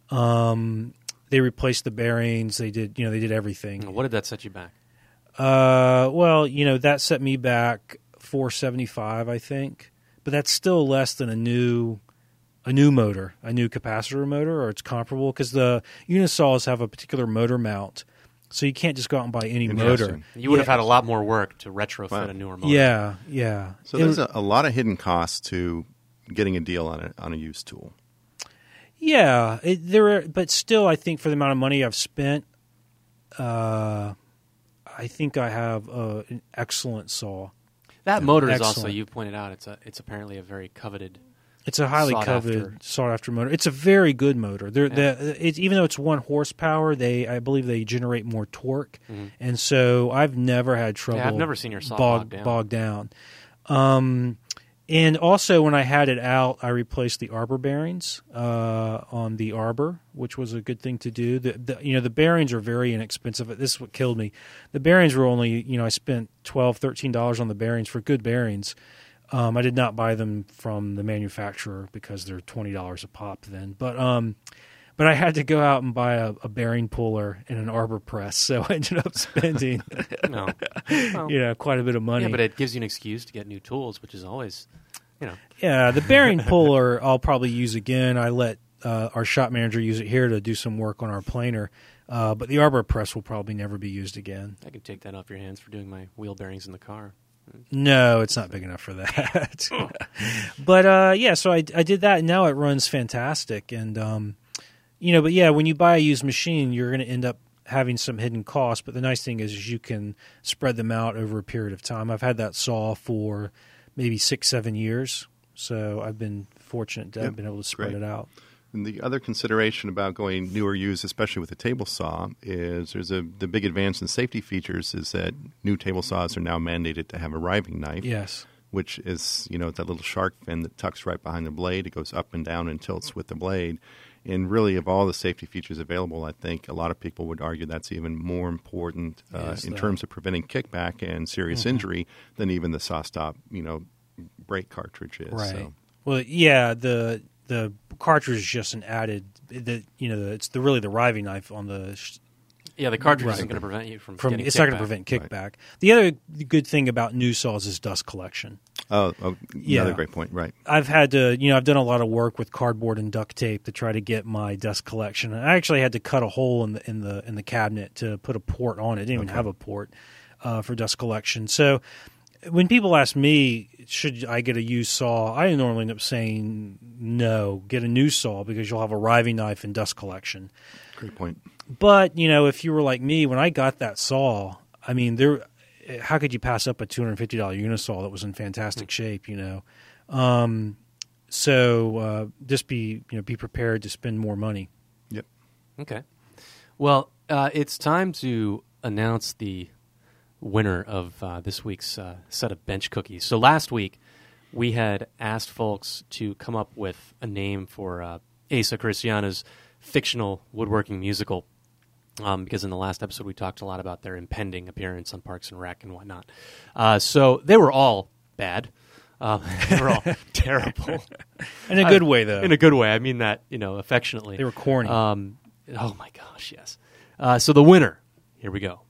Um, they replaced the bearings. They did, you know, they did everything. What did that set you back? Uh, well, you know, that set me back four seventy five, I think, but that's still less than a new a new motor, a new capacitor motor, or it's comparable because the unisaws have a particular motor mount, so you can't just go out and buy any motor. You would have had a lot more work to retrofit Wow. a newer motor. Yeah, yeah. So It there's was- a, a lot of hidden costs to getting a deal on a on a used tool. Yeah, it, there, are, but still, I think for the amount of money I've spent, uh, I think I have uh, an excellent saw. That motor is also you pointed out it's a it's apparently a very coveted. It's a highly Sought coveted, after. sought after motor. It's a very good motor. They're, Yeah. the, it's, even though it's one horsepower, they I believe they generate more torque, Mhm. and so I've never had trouble. Yeah, I've never seen your saw bogged, bogged down. bogged down. Um, and also, when I had it out, I replaced the arbor bearings uh, on the arbor, which was a good thing to do. The, the you know the bearings are very inexpensive. This is what killed me. The bearings were only you know I spent twelve thirteen dollars on the bearings for good bearings. Um, I did not buy them from the manufacturer because they're twenty dollars a pop then. But um, but I had to go out and buy a, a bearing puller and an arbor press, so I ended up spending [laughs] No, Well, [laughs] you know quite a bit of money. yeah, but it gives you an excuse to get new tools, which is always, you know, Yeah, the bearing [laughs] puller I'll probably use again. I let uh, our shop manager use it here to do some work on our planer, uh, but the arbor press will probably never be used again. I can take that off your hands for doing my wheel bearings in the car. No, it's not big enough for that. but uh, yeah, so I, I did that, and now it runs fantastic. And um, you know, but yeah, when you buy a used machine, you're going to end up having some hidden costs. But the nice thing is, is you can spread them out over a period of time. I've had that saw for maybe six, seven years, so I've been fortunate to have been able to spread great. it out. And the other consideration about going new or used, especially with a table saw, is there's a the big advance in safety features is that new table saws are now mandated to have a riving knife, Yes. which is you know that little shark fin that tucks right behind the blade. It goes up and down and tilts with the blade. And really, of all the safety features available, I think a lot of people would argue that's even more important uh, Is in that- terms of preventing kickback and serious Mm-hmm. injury than even the saw stop, you know, brake cartridge is. Right. So. Well, yeah, the the cartridge is just an added. The you know it's the really the riving knife on the sh- Yeah, the cartridge Right. isn't going to prevent you from. from. getting It's not going to prevent kickback. The other good thing about new saws is dust collection. Oh, oh Yeah. another great point. Right. I've had to, you know, I've done a lot of work with cardboard and duct tape to try to get my dust collection. And I actually had to cut a hole in the in the in the cabinet to put a port on it. I didn't even have a port uh, for dust collection. So when people ask me, should I get a used saw? I normally end up saying no, get a new saw because you'll have a riving knife and dust collection. Great point. But you know, if you were like me, when I got that saw, I mean, there, how could you pass up a two hundred fifty dollar unisaw that was in fantastic shape? You know, um, so uh, just be you know be prepared to spend more money. Yep. Okay. Well, uh, it's time to announce the winner of uh, this week's uh, set of bench cookies. So last week, we had asked folks to come up with a name for uh, Asa Christiana's fictional woodworking musical. Um, because in the last episode we talked a lot about their impending appearance on Parks and Rec and whatnot. Uh, so they were all bad. Um, [laughs] they were all [laughs] terrible. In a good way, though. In a good way. I mean that you know affectionately. They were corny. Um, oh my gosh, yes. Uh, so the winner, here we go,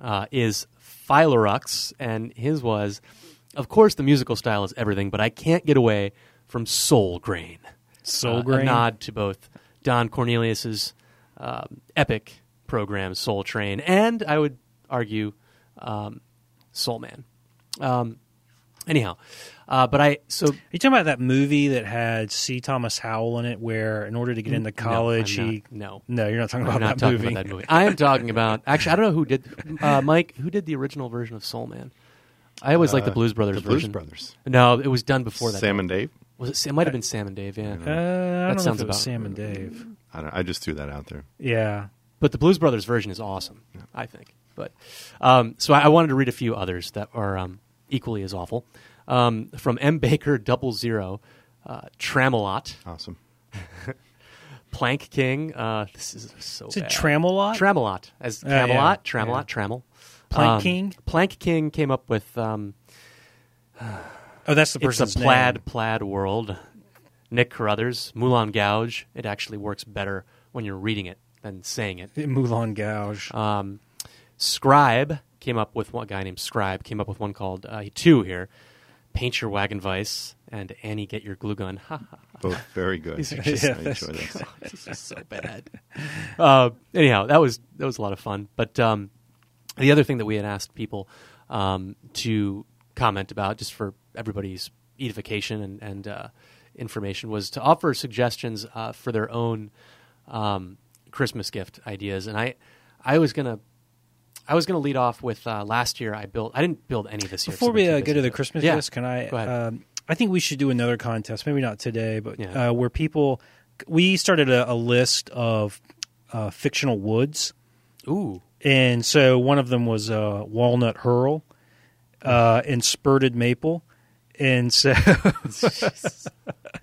uh, is Philorux, and his was, of course, the musical style is everything, but I can't get away from Soul Grain. Soul Uh, A Grain? nod to both Don Cornelius's um, epic program Soul Train, and I would argue um, Soul Man. Um, anyhow, uh, but I so Are you talking about that movie that had C. Thomas Howell in it, where in order to get into college, no, I'm he no. no, you're not talking about not that talking movie. about that movie. I am talking about actually. I don't know who did uh, Mike. Who did the original version of Soul Man? I always like the Uh, Blues Brothers the Blues version. Brothers. No, it was done before that. Sam and Dave. was it? It might have been Sam and Dave. Yeah, Uh, I don't know sounds if it was about- Sam and Dave. I, don't, I just threw that out there. Yeah, but the Blues Brothers version is awesome. I think. But um, so I, I wanted to read a few others that are um, equally as awful. Um, from M Baker Double Zero, uh, Tramelot, Awesome. [laughs] Plank King. Uh, this is so is it bad. Tramelot? Tramelot as Uh, yeah, Camelot, yeah. Tramelot, Trammel. Plank Um, King. Plank King came up with um, [sighs] Oh, that's the person's it's a plaid name. plaid world. Nick Carruthers, Moulin Gouge. It actually works better when you're reading it than saying it. [laughs] Moulin Gouge. Um, Scribe came up with one guy named Scribe came up with one called uh, two here. Paint your wagon vice and Annie get your glue gun. Ha [laughs] ha. Both very good. These are I just- enjoy this. [laughs] this is so bad. Uh, anyhow, that was that was a lot of fun. But um, the other thing that we had asked people um, to comment about, just for everybody's edification and, and uh, information, was to offer suggestions uh, for their own um, Christmas gift ideas. And I, I was gonna. I was going to lead off with uh, last year. I built. I didn't build any this year. Before we uh, go to the Christmas yeah. list, can I? Go ahead. Um, I think we should do another contest. Maybe not today, but Yeah. uh, where people we started a, a list of uh, fictional woods, Ooh, and so one of them was uh, walnut hurl uh, and spurted maple, and so [laughs] [laughs]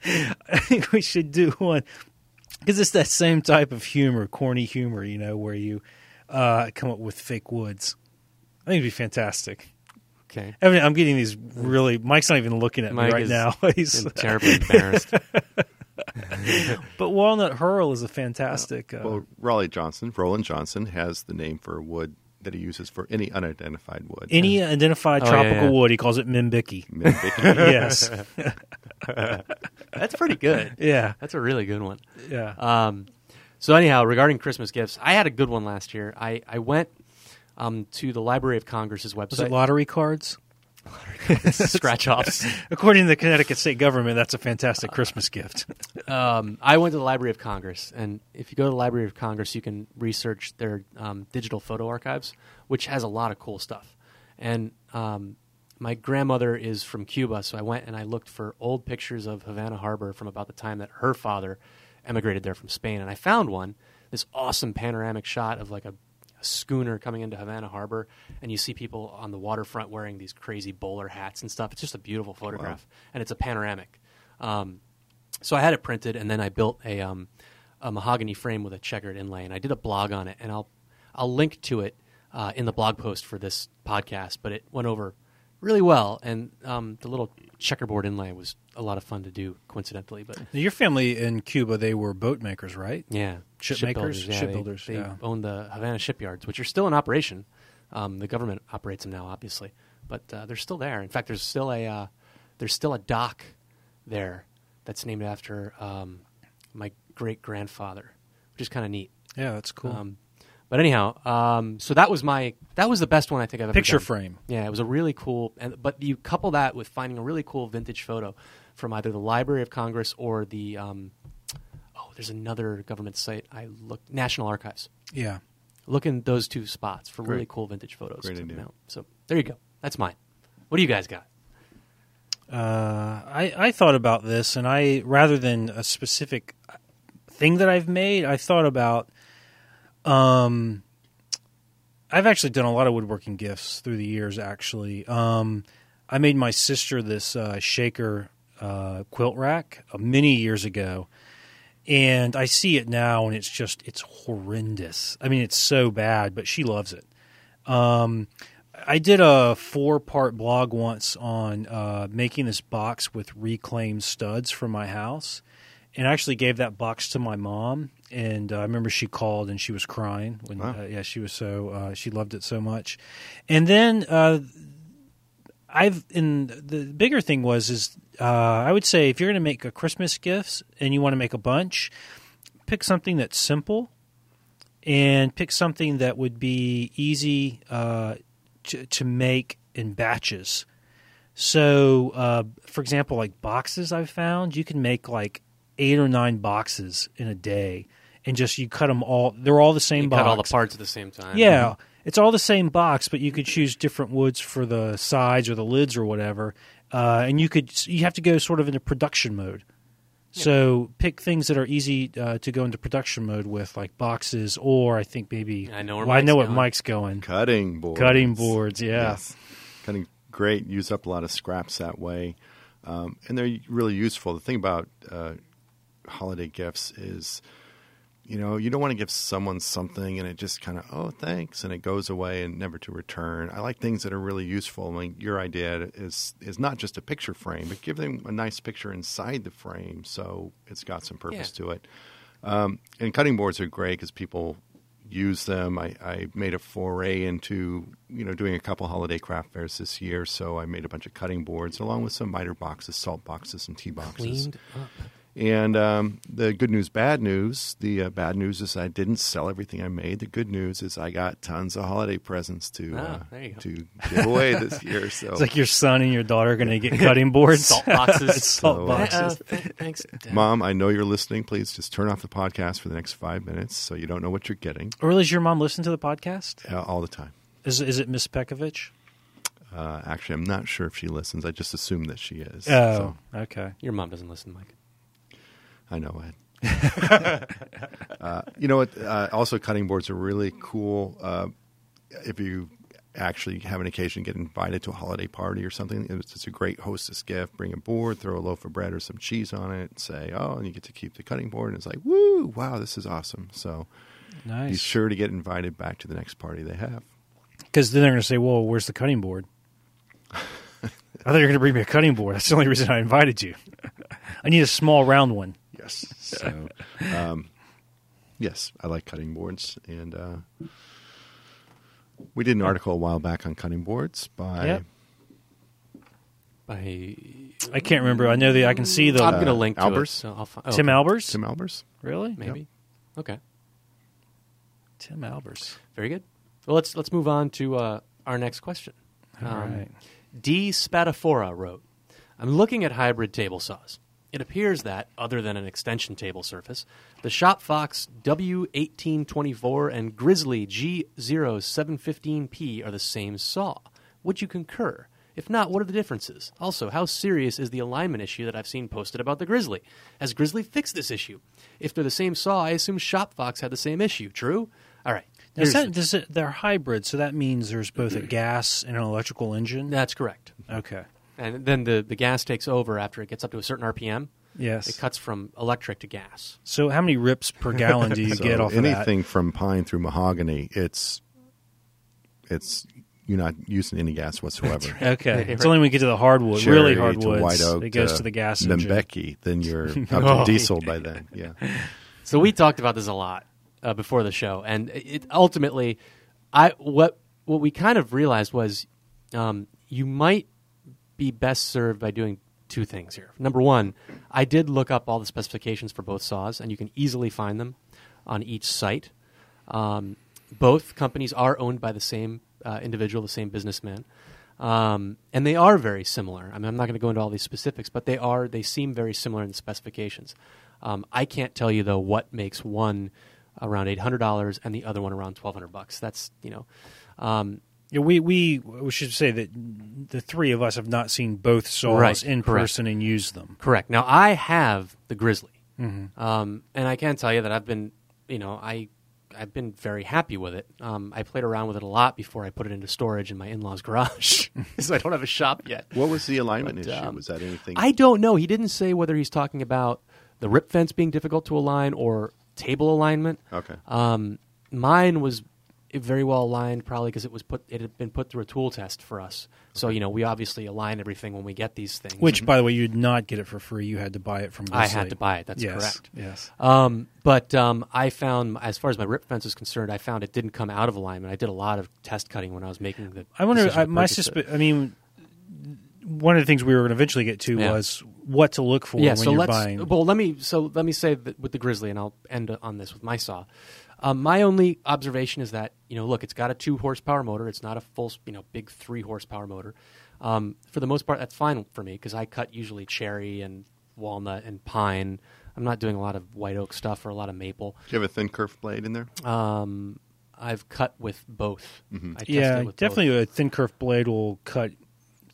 I think we should do one because it's that same type of humor, corny humor, you know, where you uh, come up with fake woods. I think it'd be fantastic. okay. I mean, I'm getting these really. Mike's not even looking at Mike me right is now. [laughs] He's, I'm terribly embarrassed. [laughs] but walnut hurl is a fantastic. Uh, Well, Raleigh Johnson, Roland Johnson, has the name for a wood that he uses for any unidentified wood. any identified Oh, tropical yeah. wood, he calls it Mimbiki. Mid-Vicky. [laughs] yes. That's pretty good. Yeah. That's a really good one. Yeah. Um, so anyhow, regarding Christmas gifts, I had a good one last year. I, I went um, to the Library of Congress's Was website. it lottery cards? Scratch offs. According to the Connecticut state government, that's a fantastic Christmas gift. um, I went to the Library of Congress, and if you go to the Library of Congress, you can research their um, digital photo archives, which has a lot of cool stuff. And um, my grandmother is from Cuba, so I went and I looked for old pictures of Havana Harbor from about the time that her father emigrated there from Spain, and I found one. This awesome panoramic shot of like a, a schooner coming into Havana Harbor, and you see people on the waterfront wearing these crazy bowler hats and stuff. It's just a beautiful photograph, and it's a panoramic. Um, so I had it printed, and then I built a um, a mahogany frame with a checkered inlay, and I did a blog on it, and I'll I'll link to it uh, in the blog post for this podcast. But it went over really well, and um, the little checkerboard inlay was a lot of fun to do, coincidentally. But Your family in Cuba, they were boat makers, right? yeah, Shipmakers? shipbuilders, yeah, they- Shipbuilders, They, yeah. own the Havana shipyards, which are still in operation. Um, the government operates them now, obviously, but uh, they're still there. In fact, there's still a uh, there's still a dock there that's named after um, my great grandfather, which is kind of neat. Yeah, that's cool. Um, but anyhow, um, so that was my that was the best one I think I've ever Picture done. frame. Yeah, it was a really cool. And but you couple that with finding a really cool vintage photo from either the Library of Congress or the um, oh, there's another government site I looked National Archives. Yeah. Look in those two spots for really cool vintage photos. Great to idea. mount. So there you go. That's mine. What do you guys got? Uh, I, I thought about this, and I rather than a specific thing that I've made, I thought about. Um, I've actually done a lot of woodworking gifts through the years. Actually, um, I made my sister this uh, shaker uh, quilt rack uh, many years ago, and I see it now, and it's just it's horrendous. I mean, it's so bad, but she loves it. Um, I did a four part blog once on uh, making this box with reclaimed studs for my house. And I actually gave that box to my mom. And uh, I remember she called and she was crying. When, Wow. uh, yeah, she was so, uh, she loved it so much. And then uh, I've, and the bigger thing was, is uh, I would say if you're going to make a Christmas gifts and you want to make a bunch, pick something that's simple and pick something that would be easy uh, to, to make in batches. So, uh, for example, like boxes I've found, you can make like eight or nine boxes in a day, and just you cut them all. They're all the same You box. cut all the parts at the same time. Yeah, it's all the same box, but you could choose different woods for the sides or the lids or whatever, uh, and you could you have to go sort of into production mode. So pick things that are easy uh, to go into production mode with, like boxes, or I think maybe I know where well, I Mike's know what going. Mike's going. Cutting boards. Cutting boards, yeah. Yes. Cutting great. Use up a lot of scraps that way. Um, and they're really useful. The thing about uh, holiday gifts is you know, you don't want to give someone something and it just kind of, oh, thanks, and it goes away and never to return. I like things that are really useful. I mean, your idea is is not just a picture frame, but give them a nice picture inside the frame, so it's got some purpose Yeah. to it. Um, and cutting boards are great because people use them. I, I made a foray into you know doing a couple holiday craft fairs this year, so I made a bunch of cutting boards along with some miter boxes, salt boxes, and tea boxes. Cleaned up. And um, the good news, bad news. The uh, bad news is I didn't sell everything I made. The good news is I got tons of holiday presents to Ah, uh, there you go. to give away this [laughs] year. So It's like your son and your daughter are going to get [laughs] cutting boards, Salt boxes. [laughs] salt So, uh, boxes. Uh, thanks, Dad. Mom, I know you're listening. Please just turn off the podcast for the next five minutes so you don't know what you're getting Or does your mom listen to the podcast? uh, all the time. Is is it Miss Pekovich? Uh, actually, I'm not sure if she listens. I just assume that she is. Oh, So, okay. Your mom doesn't listen, Mike. I know Ed. [laughs] uh, you know what? Uh, also, cutting boards are really cool. Uh, if you actually have an occasion to get invited to a holiday party or something, it's, it's a great hostess gift. Bring a board, throw a loaf of bread or some cheese on it, and say, "Oh," and you get to keep the cutting board. And it's like, "Woo! Wow, this is awesome!" So be Nice. sure to get invited back to the next party they have. Because then they're going to say, "Well, where's the cutting board?" [laughs] I thought you were going to bring me a cutting board. That's the only reason I invited you. [laughs] I need a small round one. Yes. [laughs] So, um, yes, I like cutting boards, and uh, we did an article a while back on cutting boards by Yep. By I can't remember. I know that I can see the I'm going to link to Albers? it. So I'll fi- oh, Tim okay. Albers. Tim Albers. Really? maybe. Okay, Tim Albers. very good. Well, let's let's move on to uh, our next question. All Um, right. D. Spataphora wrote, I'm looking at hybrid table saws. It appears that, other than an extension table surface, the Shopfox W1824 and Grizzly G0715P are the same saw. Would you concur? If not, what are the differences? Also, how serious is the alignment issue that I've seen posted about the Grizzly? Has Grizzly fixed this issue? If they're the same saw, I assume Shopfox had the same issue. True? All right. Is that, does it, uh, they're hybrid, so that means there's both a [clears throat] gas and an electrical engine. that's correct. Okay. And then the, the gas takes over after it gets up to a certain RPM. Yes. It cuts from electric to gas. So, how many rips per gallon do you [laughs] So get off of that? anything from pine through mahogany, it's it's you're not using any gas whatsoever. [laughs] Okay. Right. It's only when we get to the hardwood, Cherry really to hardwoods, white oak it goes to the gas engine. Mbeki, then you're [laughs] up to diesel by then. Yeah. So we talked about this a lot uh, before the show, and it ultimately, I what what we kind of realized was um, you might be best served by doing two things here. Number one, I did look up all the specifications for both saws, and you can easily find them on each site. Um, both companies are owned by the same uh, individual, the same businessman, um, and they are very similar. I mean, I'm not going to go into all these specifics, but they are. They seem very similar in the specifications. Um, I can't tell you though what makes one around eight hundred dollars and the other one around twelve hundred bucks. That's you know. Yeah, we, we we should say that the three of us have not seen both saws Right, in correct. person and used them. Correct. Now I have the Grizzly, Mm-hmm. um, and I can tell you that I've been, you know, I, I've been very happy with it. Um, I played around with it a lot before I put it into storage in my in-laws' garage, [laughs] so I don't have a shop yet. What was the alignment But, issue? um, was that anything? I don't know. He didn't say whether he's talking about the rip fence being difficult to align or table alignment. okay. Um, mine was very well aligned, probably because it was put. It had been put through a tool test for us. So you know, we obviously align everything when we get these things. Which, by the way, you did not get it for free. You had to buy it from. I had to buy it. That's yes. correct. Yes. Um, but um, I found, as far as my rip fence is concerned, I found it didn't come out of alignment. I did a lot of test cutting when I was making the. I wonder. I, my it. I mean, one of the things we were going to eventually get to Yeah. was what to look for yeah, when so you're let's. buying. Well, let me. So let me say that with the grizzly, and I'll end on this with my saw. Um, my only observation is that you know, look, it's got a two horsepower motor. It's not a full, you know, big three horsepower motor. Um, for the most part, that's fine for me because I cut usually cherry and walnut and pine. I'm not doing a lot of white oak stuff or a lot of maple. Do you have a thin kerf blade in there? Um, I've cut with both. Mm-hmm. I yeah, with definitely both. a thin kerf blade will cut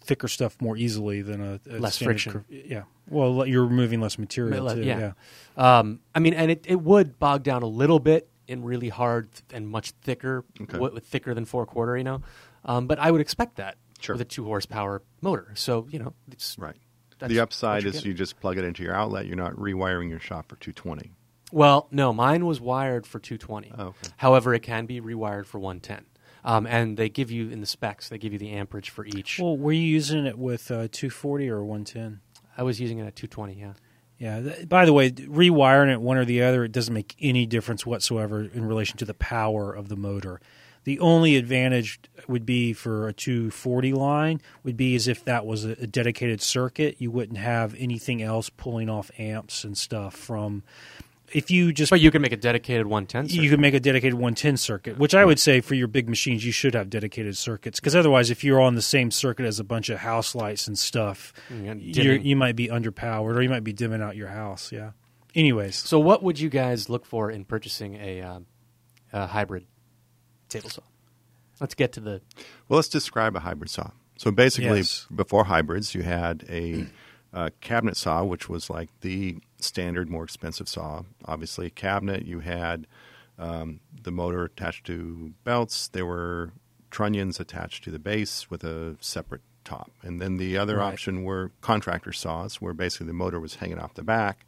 thicker stuff more easily than a, a Less friction. curve- yeah. Well, you're removing less material Le- too. yeah. Yeah. Um, I mean, and it, it would bog down a little bit in really hard and much thicker, Okay. w- thicker than four quarter, you know. Um, but I would expect that Sure. with a two horsepower motor. So you know, it's Right. That's the upside is getting. you just plug it into your outlet. You're not rewiring your shop for 220. Well, no, mine was wired for 220. Oh, okay. However, it can be rewired for 110. Um, and they give you in the specs, they give you the amperage for each. Well, were you using it with uh, 240 or 110? I was using it at 220. Yeah. Yeah. By the way, rewiring it one or the other, it doesn't make any difference whatsoever in relation to the power of the motor. The only advantage would be for a 240 line would be as if that was a dedicated circuit. You wouldn't have anything else pulling off amps and stuff from. If you just But you can make a dedicated 110. you circuit. could make a dedicated 110 circuit, which I would say for your big machines, you should have dedicated circuits. Because otherwise, if you're on the same circuit as a bunch of house lights and stuff, Yeah, you're, you might be underpowered or you might be dimming out your house. Yeah. Anyways, So, what would you guys look for in purchasing a, uh, a hybrid table saw? Let's get to the. Well, let's describe a hybrid saw. So basically, Yes. before hybrids, you had a uh, cabinet saw, which was like the standard, more expensive saw. Obviously, a cabinet. You had um, the motor attached to belts. There were trunnions attached to the base with a separate top. And then the other Right. option were contractor saws, where basically the motor was hanging off the back.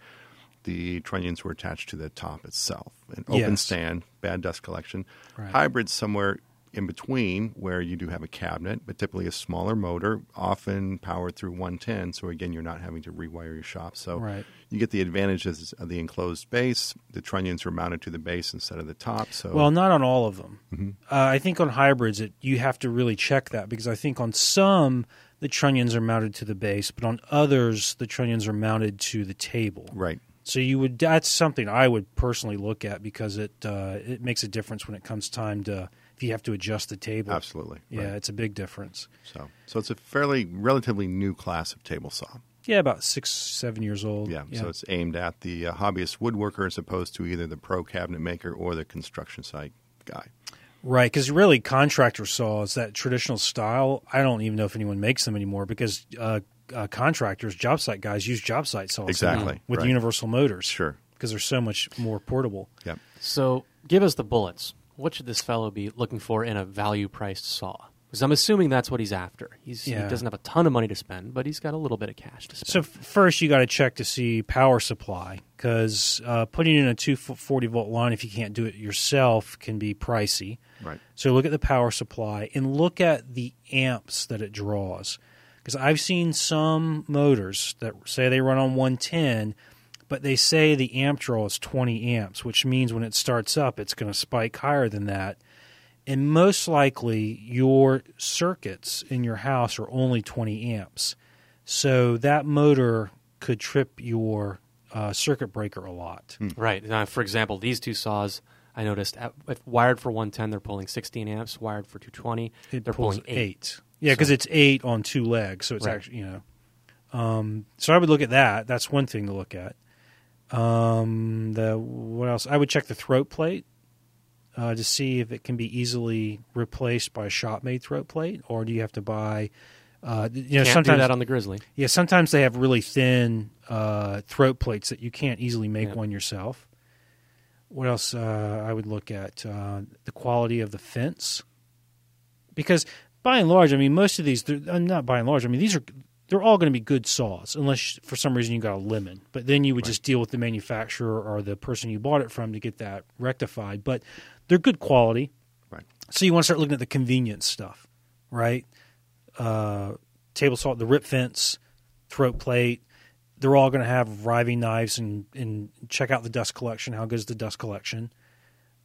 The trunnions were attached to the top itself. An open Yes. stand, bad dust collection. Right. Hybrids somewhere in between where you do have a cabinet, but typically a smaller motor, often powered through 110. So again, you're not having to rewire your shop. So Right. you get the advantages of the enclosed base. The trunnions are mounted to the base instead of the top. So well, not on all of them. Mm-hmm. Uh, I think on hybrids, it, you have to really check that because I think on some the trunnions are mounted to the base, but on others the trunnions are mounted to the table. right. So you would that's something I would personally look at because it uh, it makes a difference when it comes time to if you have to adjust the table. Absolutely. Yeah, right. it's a big difference. So, so it's a fairly relatively new class of table saw. Yeah, about six, seven years old. Yeah. So it's aimed at the uh, hobbyist woodworker as opposed to either the pro cabinet maker or the construction site guy. right. Because really, contractor saws that traditional style. I don't even know if anyone makes them anymore because uh, uh, contractors, job site guys, use job site saws Exactly, now with right. universal motors. Sure. because they're so much more portable. Yep. So, give us the bullets. What should this fellow be looking for in a value priced saw? Because I'm assuming that's what he's after. He's, Yeah. He doesn't have a ton of money to spend, but he's got a little bit of cash to spend. So f- first, you got to check to see power supply because uh, putting in a 240 volt line, if you can't do it yourself, can be pricey. Right. So look at the power supply and look at the amps that it draws. Because I've seen some motors that say they run on 110, but they say the amp draw is 20 amps, which means when it starts up, it's going to spike higher than that. And most likely, your circuits in your house are only 20 amps. So that motor could trip your uh, circuit breaker a lot. right. Now, for example, these two saws, I noticed, at, if wired for 110, they're pulling 16 amps. Wired for 220, It they're pulls pulling 8. Yeah, because So- it's eight on two legs, so it's Right. actually you know. Um, so I would look at that. That's one thing to look at. Um, the what else? I would check the throat plate uh, to see if it can be easily replaced by a shop made throat plate, or do you have to buy? Uh, you know, Can't sometimes that on the Grizzly. yeah, sometimes they have really thin uh, throat plates that you can't easily make Yeah. one yourself. What else uh, I would look at? Uh, the quality of the fence. Because by and large, I mean, most of these, uh, not by and large, I mean, these are, they're all going to be good saws, unless for some reason you got a lemon. But then you would just deal with the manufacturer or the person you bought it from to get that rectified. But they're good quality. Right. So you want to start looking at the convenience stuff, right? Uh, table saw, the rip fence, throat plate. They're all going to have riving knives and, and check out the dust collection. How good is the dust collection?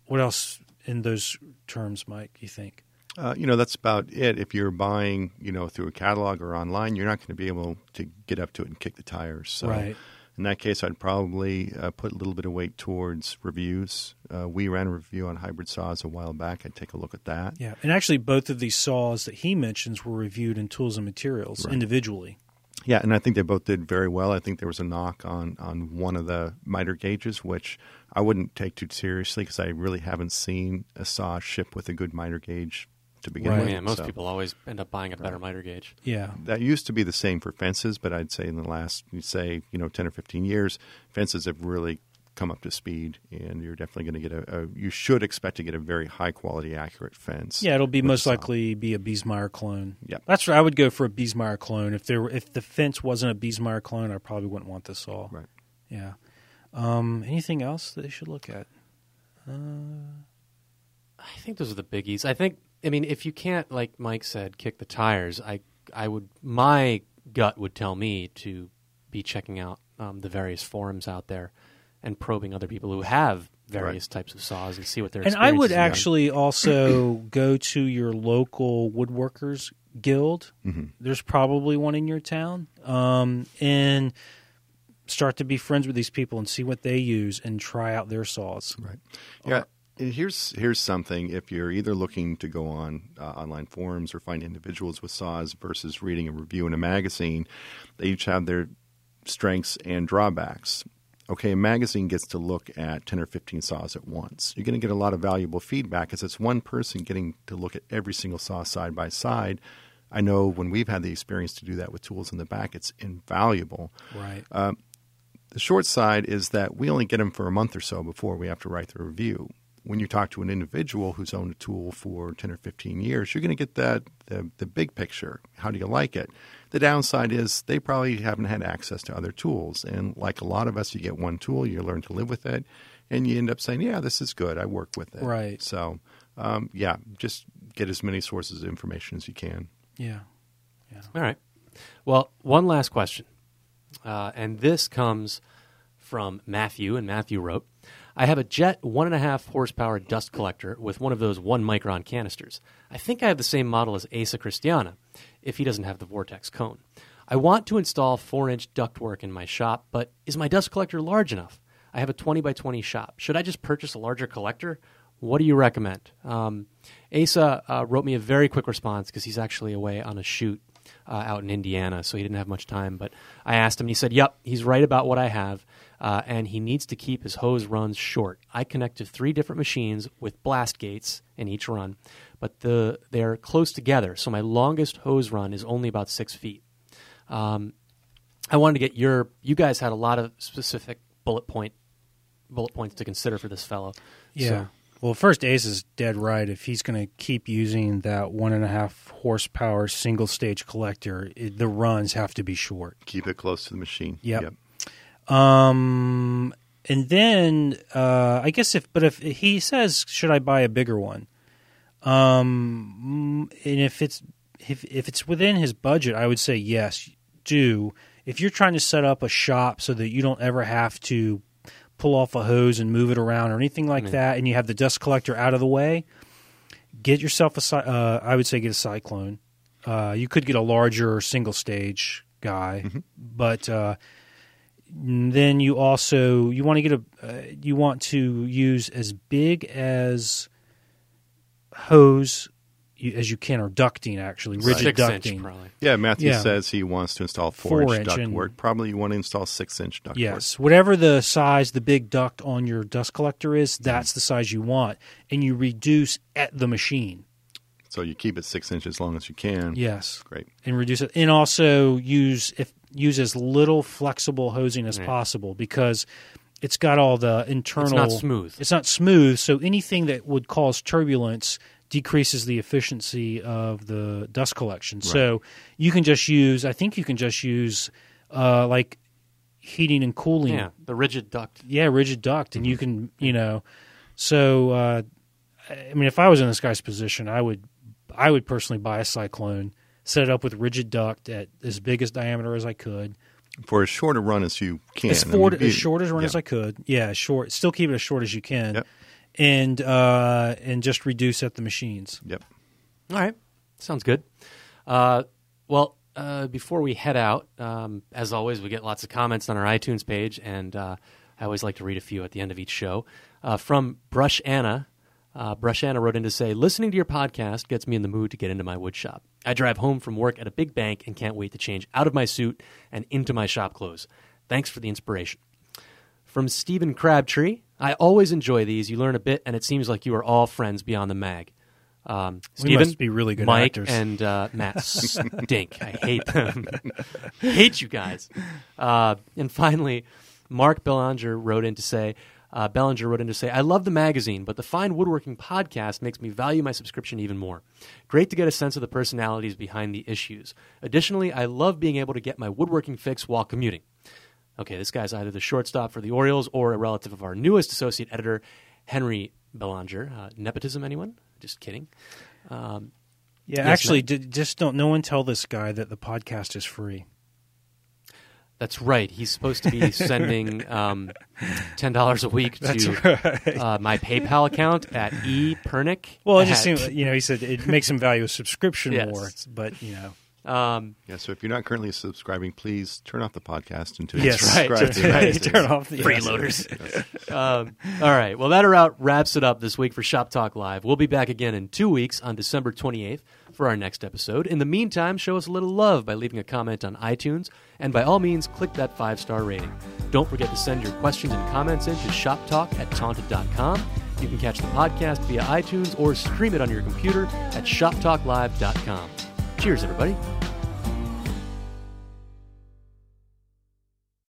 What else in those terms, Mike? You think? Uh, you know, that's about it. If you're buying, you know, through a catalog or online, you're not going to be able to get up to it and kick the tires. So Right. in that case, I'd probably uh, put a little bit of weight towards reviews. Uh, we ran a review on hybrid saws a while back. I'd take a look at that. Yeah, and actually, both of these saws that he mentions were reviewed in Tools and Materials Right. individually. Yeah, and I think they both did very well. I think there was a knock on on one of the miter gauges, which I wouldn't take too seriously because I really haven't seen a saw ship with a good miter gauge to begin Right. with. Yeah, most So people always end up buying a better miter gauge. Yeah, that used to be the same for fences, but I'd say in the last, you say, you know, ten or fifteen years, fences have really come up to speed, and you're definitely going to get a, a. You should expect to get a very high quality, accurate fence. yeah, it'll be most saw. likely be a Biesemeyer clone. Yeah, that's right. I would go for a Biesemeyer clone. If there, were, if the fence wasn't a Biesemeyer clone, I probably wouldn't want this saw. Right. Yeah. Um, anything else that they should look at? I think those are the biggies. I think I mean if you can't like Mike said kick the tires, I I would my gut would tell me to be checking out um, the various forums out there and probing other people who have various types of saws and see what their And I would experiences are. actually also [clears throat] go to your local woodworkers guild. Mm-hmm. There's probably one in your town, um, and start to be friends with these people and see what they use and try out their saws. Right. Yeah. And here's here's something. If you're either looking to go on uh, online forums or find individuals with saws versus reading a review in a magazine, they each have their strengths and drawbacks. Okay, a magazine gets to look at 10 or 15 saws at once. You're going to get a lot of valuable feedback as it's one person getting to look at every single saw side by side. I know when we've had the experience to do that with tools in the back, it's invaluable. Right. The short side is that we only get them for a month or so before we have to write the review. When you talk to an individual who's owned a tool for 10 or 15 years, you're going to get that the, the big picture. How do you like it? The downside is they probably haven't had access to other tools. And like a lot of us, you get one tool, you learn to live with it, and you end up saying, yeah, this is good. I work with it. Right. So, um, yeah, just get as many sources of information as you can. yeah. yeah. All right. Well, one last question. Uh, and this comes from Matthew, and Matthew wrote I have a Jet 1.5 horsepower dust collector with one of those 1 micron canisters. I think I have the same model as Asa Christiana, if he doesn't have the Vortex cone. I want to install 4 inch ductwork in my shop, but is my dust collector large enough? I have a 20 by 20 shop. Should I just purchase a larger collector? What do you recommend? Um, Asa uh, wrote me a very quick response because he's actually away on a shoot uh, out in Indiana, so he didn't have much time. But I asked him, and he said, "Yep, he's right about what I have, uh, and he needs to keep his hose runs short. I connect to three different machines with blast gates in each run, but the they're close together, so my longest hose run is only about six feet. Um, I wanted to get your. You guys had a lot of specific bullet point bullet points to consider for this fellow. Yeah. So- Well, first, Ace is dead right. If he's going to keep using that one and a half horsepower single stage collector, it, the runs have to be short. Keep it close to the machine. Yep. Um, and then uh, I guess if, but if he says, should I buy a bigger one? Um, and if it's if if it's within his budget, I would say yes, do. If you're trying to set up a shop so that you don't ever have to pull off a hose and move it around or anything like that, and you have the dust collector out of the way, get yourself a. Uh, I would say get a cyclone. Uh, you could get a larger single stage guy, but uh, then you also you want to get a uh, you want to use as big as hose as you can or ducting actually rigid Six inch, ducting. probably. Yeah, Matthew Yeah. says he wants to install Four four, inch inch and- ductwork. Probably you want to install six inch ductwork. Yes, whatever the size the big duct on your dust collector is, that's the size you want, and you reduce at the machine. So you keep it six inches as long as you can. Yes, Great. and reduce it, and also use if use as little flexible hosing as Right. possible because it's got all the internal. It's not smooth. It's not smooth, so anything that would cause turbulence decreases the efficiency of the dust collection. So you can just use. I think you can just use uh, like heating and cooling. Yeah, the rigid duct. yeah, rigid duct, and you can, you know, so uh, I mean, if I was in this guy's position, I would, I would personally buy a cyclone, set it up with rigid duct at as big as diameter as I could, For as short a run as you can. as, I mean, as short as run yeah. as I could. Yeah, short. Still keep it as short as you can, Yep. and uh, and just reduce at the machines. Yep. All right, sounds good. Uh, well, uh, before we head out, um, as always, we get lots of comments on our iTunes page, and uh, I always like to read a few at the end of each show. Uh, from Brush Anna, uh, Brush wrote in to say, "Listening to your podcast gets me in the mood to get into my wood shop. I drive home from work at a big bank and can't wait to change out of my suit and into my shop clothes. Thanks for the inspiration." From Stephen Crabtree, I always enjoy these. You learn a bit, and it seems like you are all friends beyond the mag. Um, We Stephen, must be really good Mike actors. and uh, Matt [laughs] stink. I hate them. [laughs] hate you guys. Uh, and finally, Mark Bellinger wrote in to say, uh, Bellinger wrote in to say, I love the magazine, but the Fine Woodworking podcast makes me value my subscription even more. Great to get a sense of the personalities behind the issues. Additionally, I love being able to get my woodworking fix while commuting. Okay, this guy's either the shortstop for the Orioles or a relative of our newest associate editor, Henry Bellinger. Uh, nepotism, anyone? Just kidding. Um, Yeah, Yes, actually, Matt? d- just don't. No one tell this guy that the podcast is free. That's right. He's supposed to be [laughs] sending um, ten dollars a week to right. uh, my PayPal account at e Pirnik. Well, it just seems you know he said it makes him value a subscription Yes. more, but you know. Um, Yeah, so if you're not currently subscribing, please turn off the podcast until Yes, you right. subscribe [laughs] to the Right. Turn off the freeloaders. [laughs] um, all right. Well, that about wraps it up this week for Shop Talk Live. We'll be back again in two weeks on December 28th for our next episode. In the meantime, show us a little love by leaving a comment on iTunes, and by all means, click that five star rating. Don't forget to send your questions and comments in to shoptalk at taunton.com. You can catch the podcast via iTunes or stream it on your computer at shoptalklive.com. Cheers, everybody.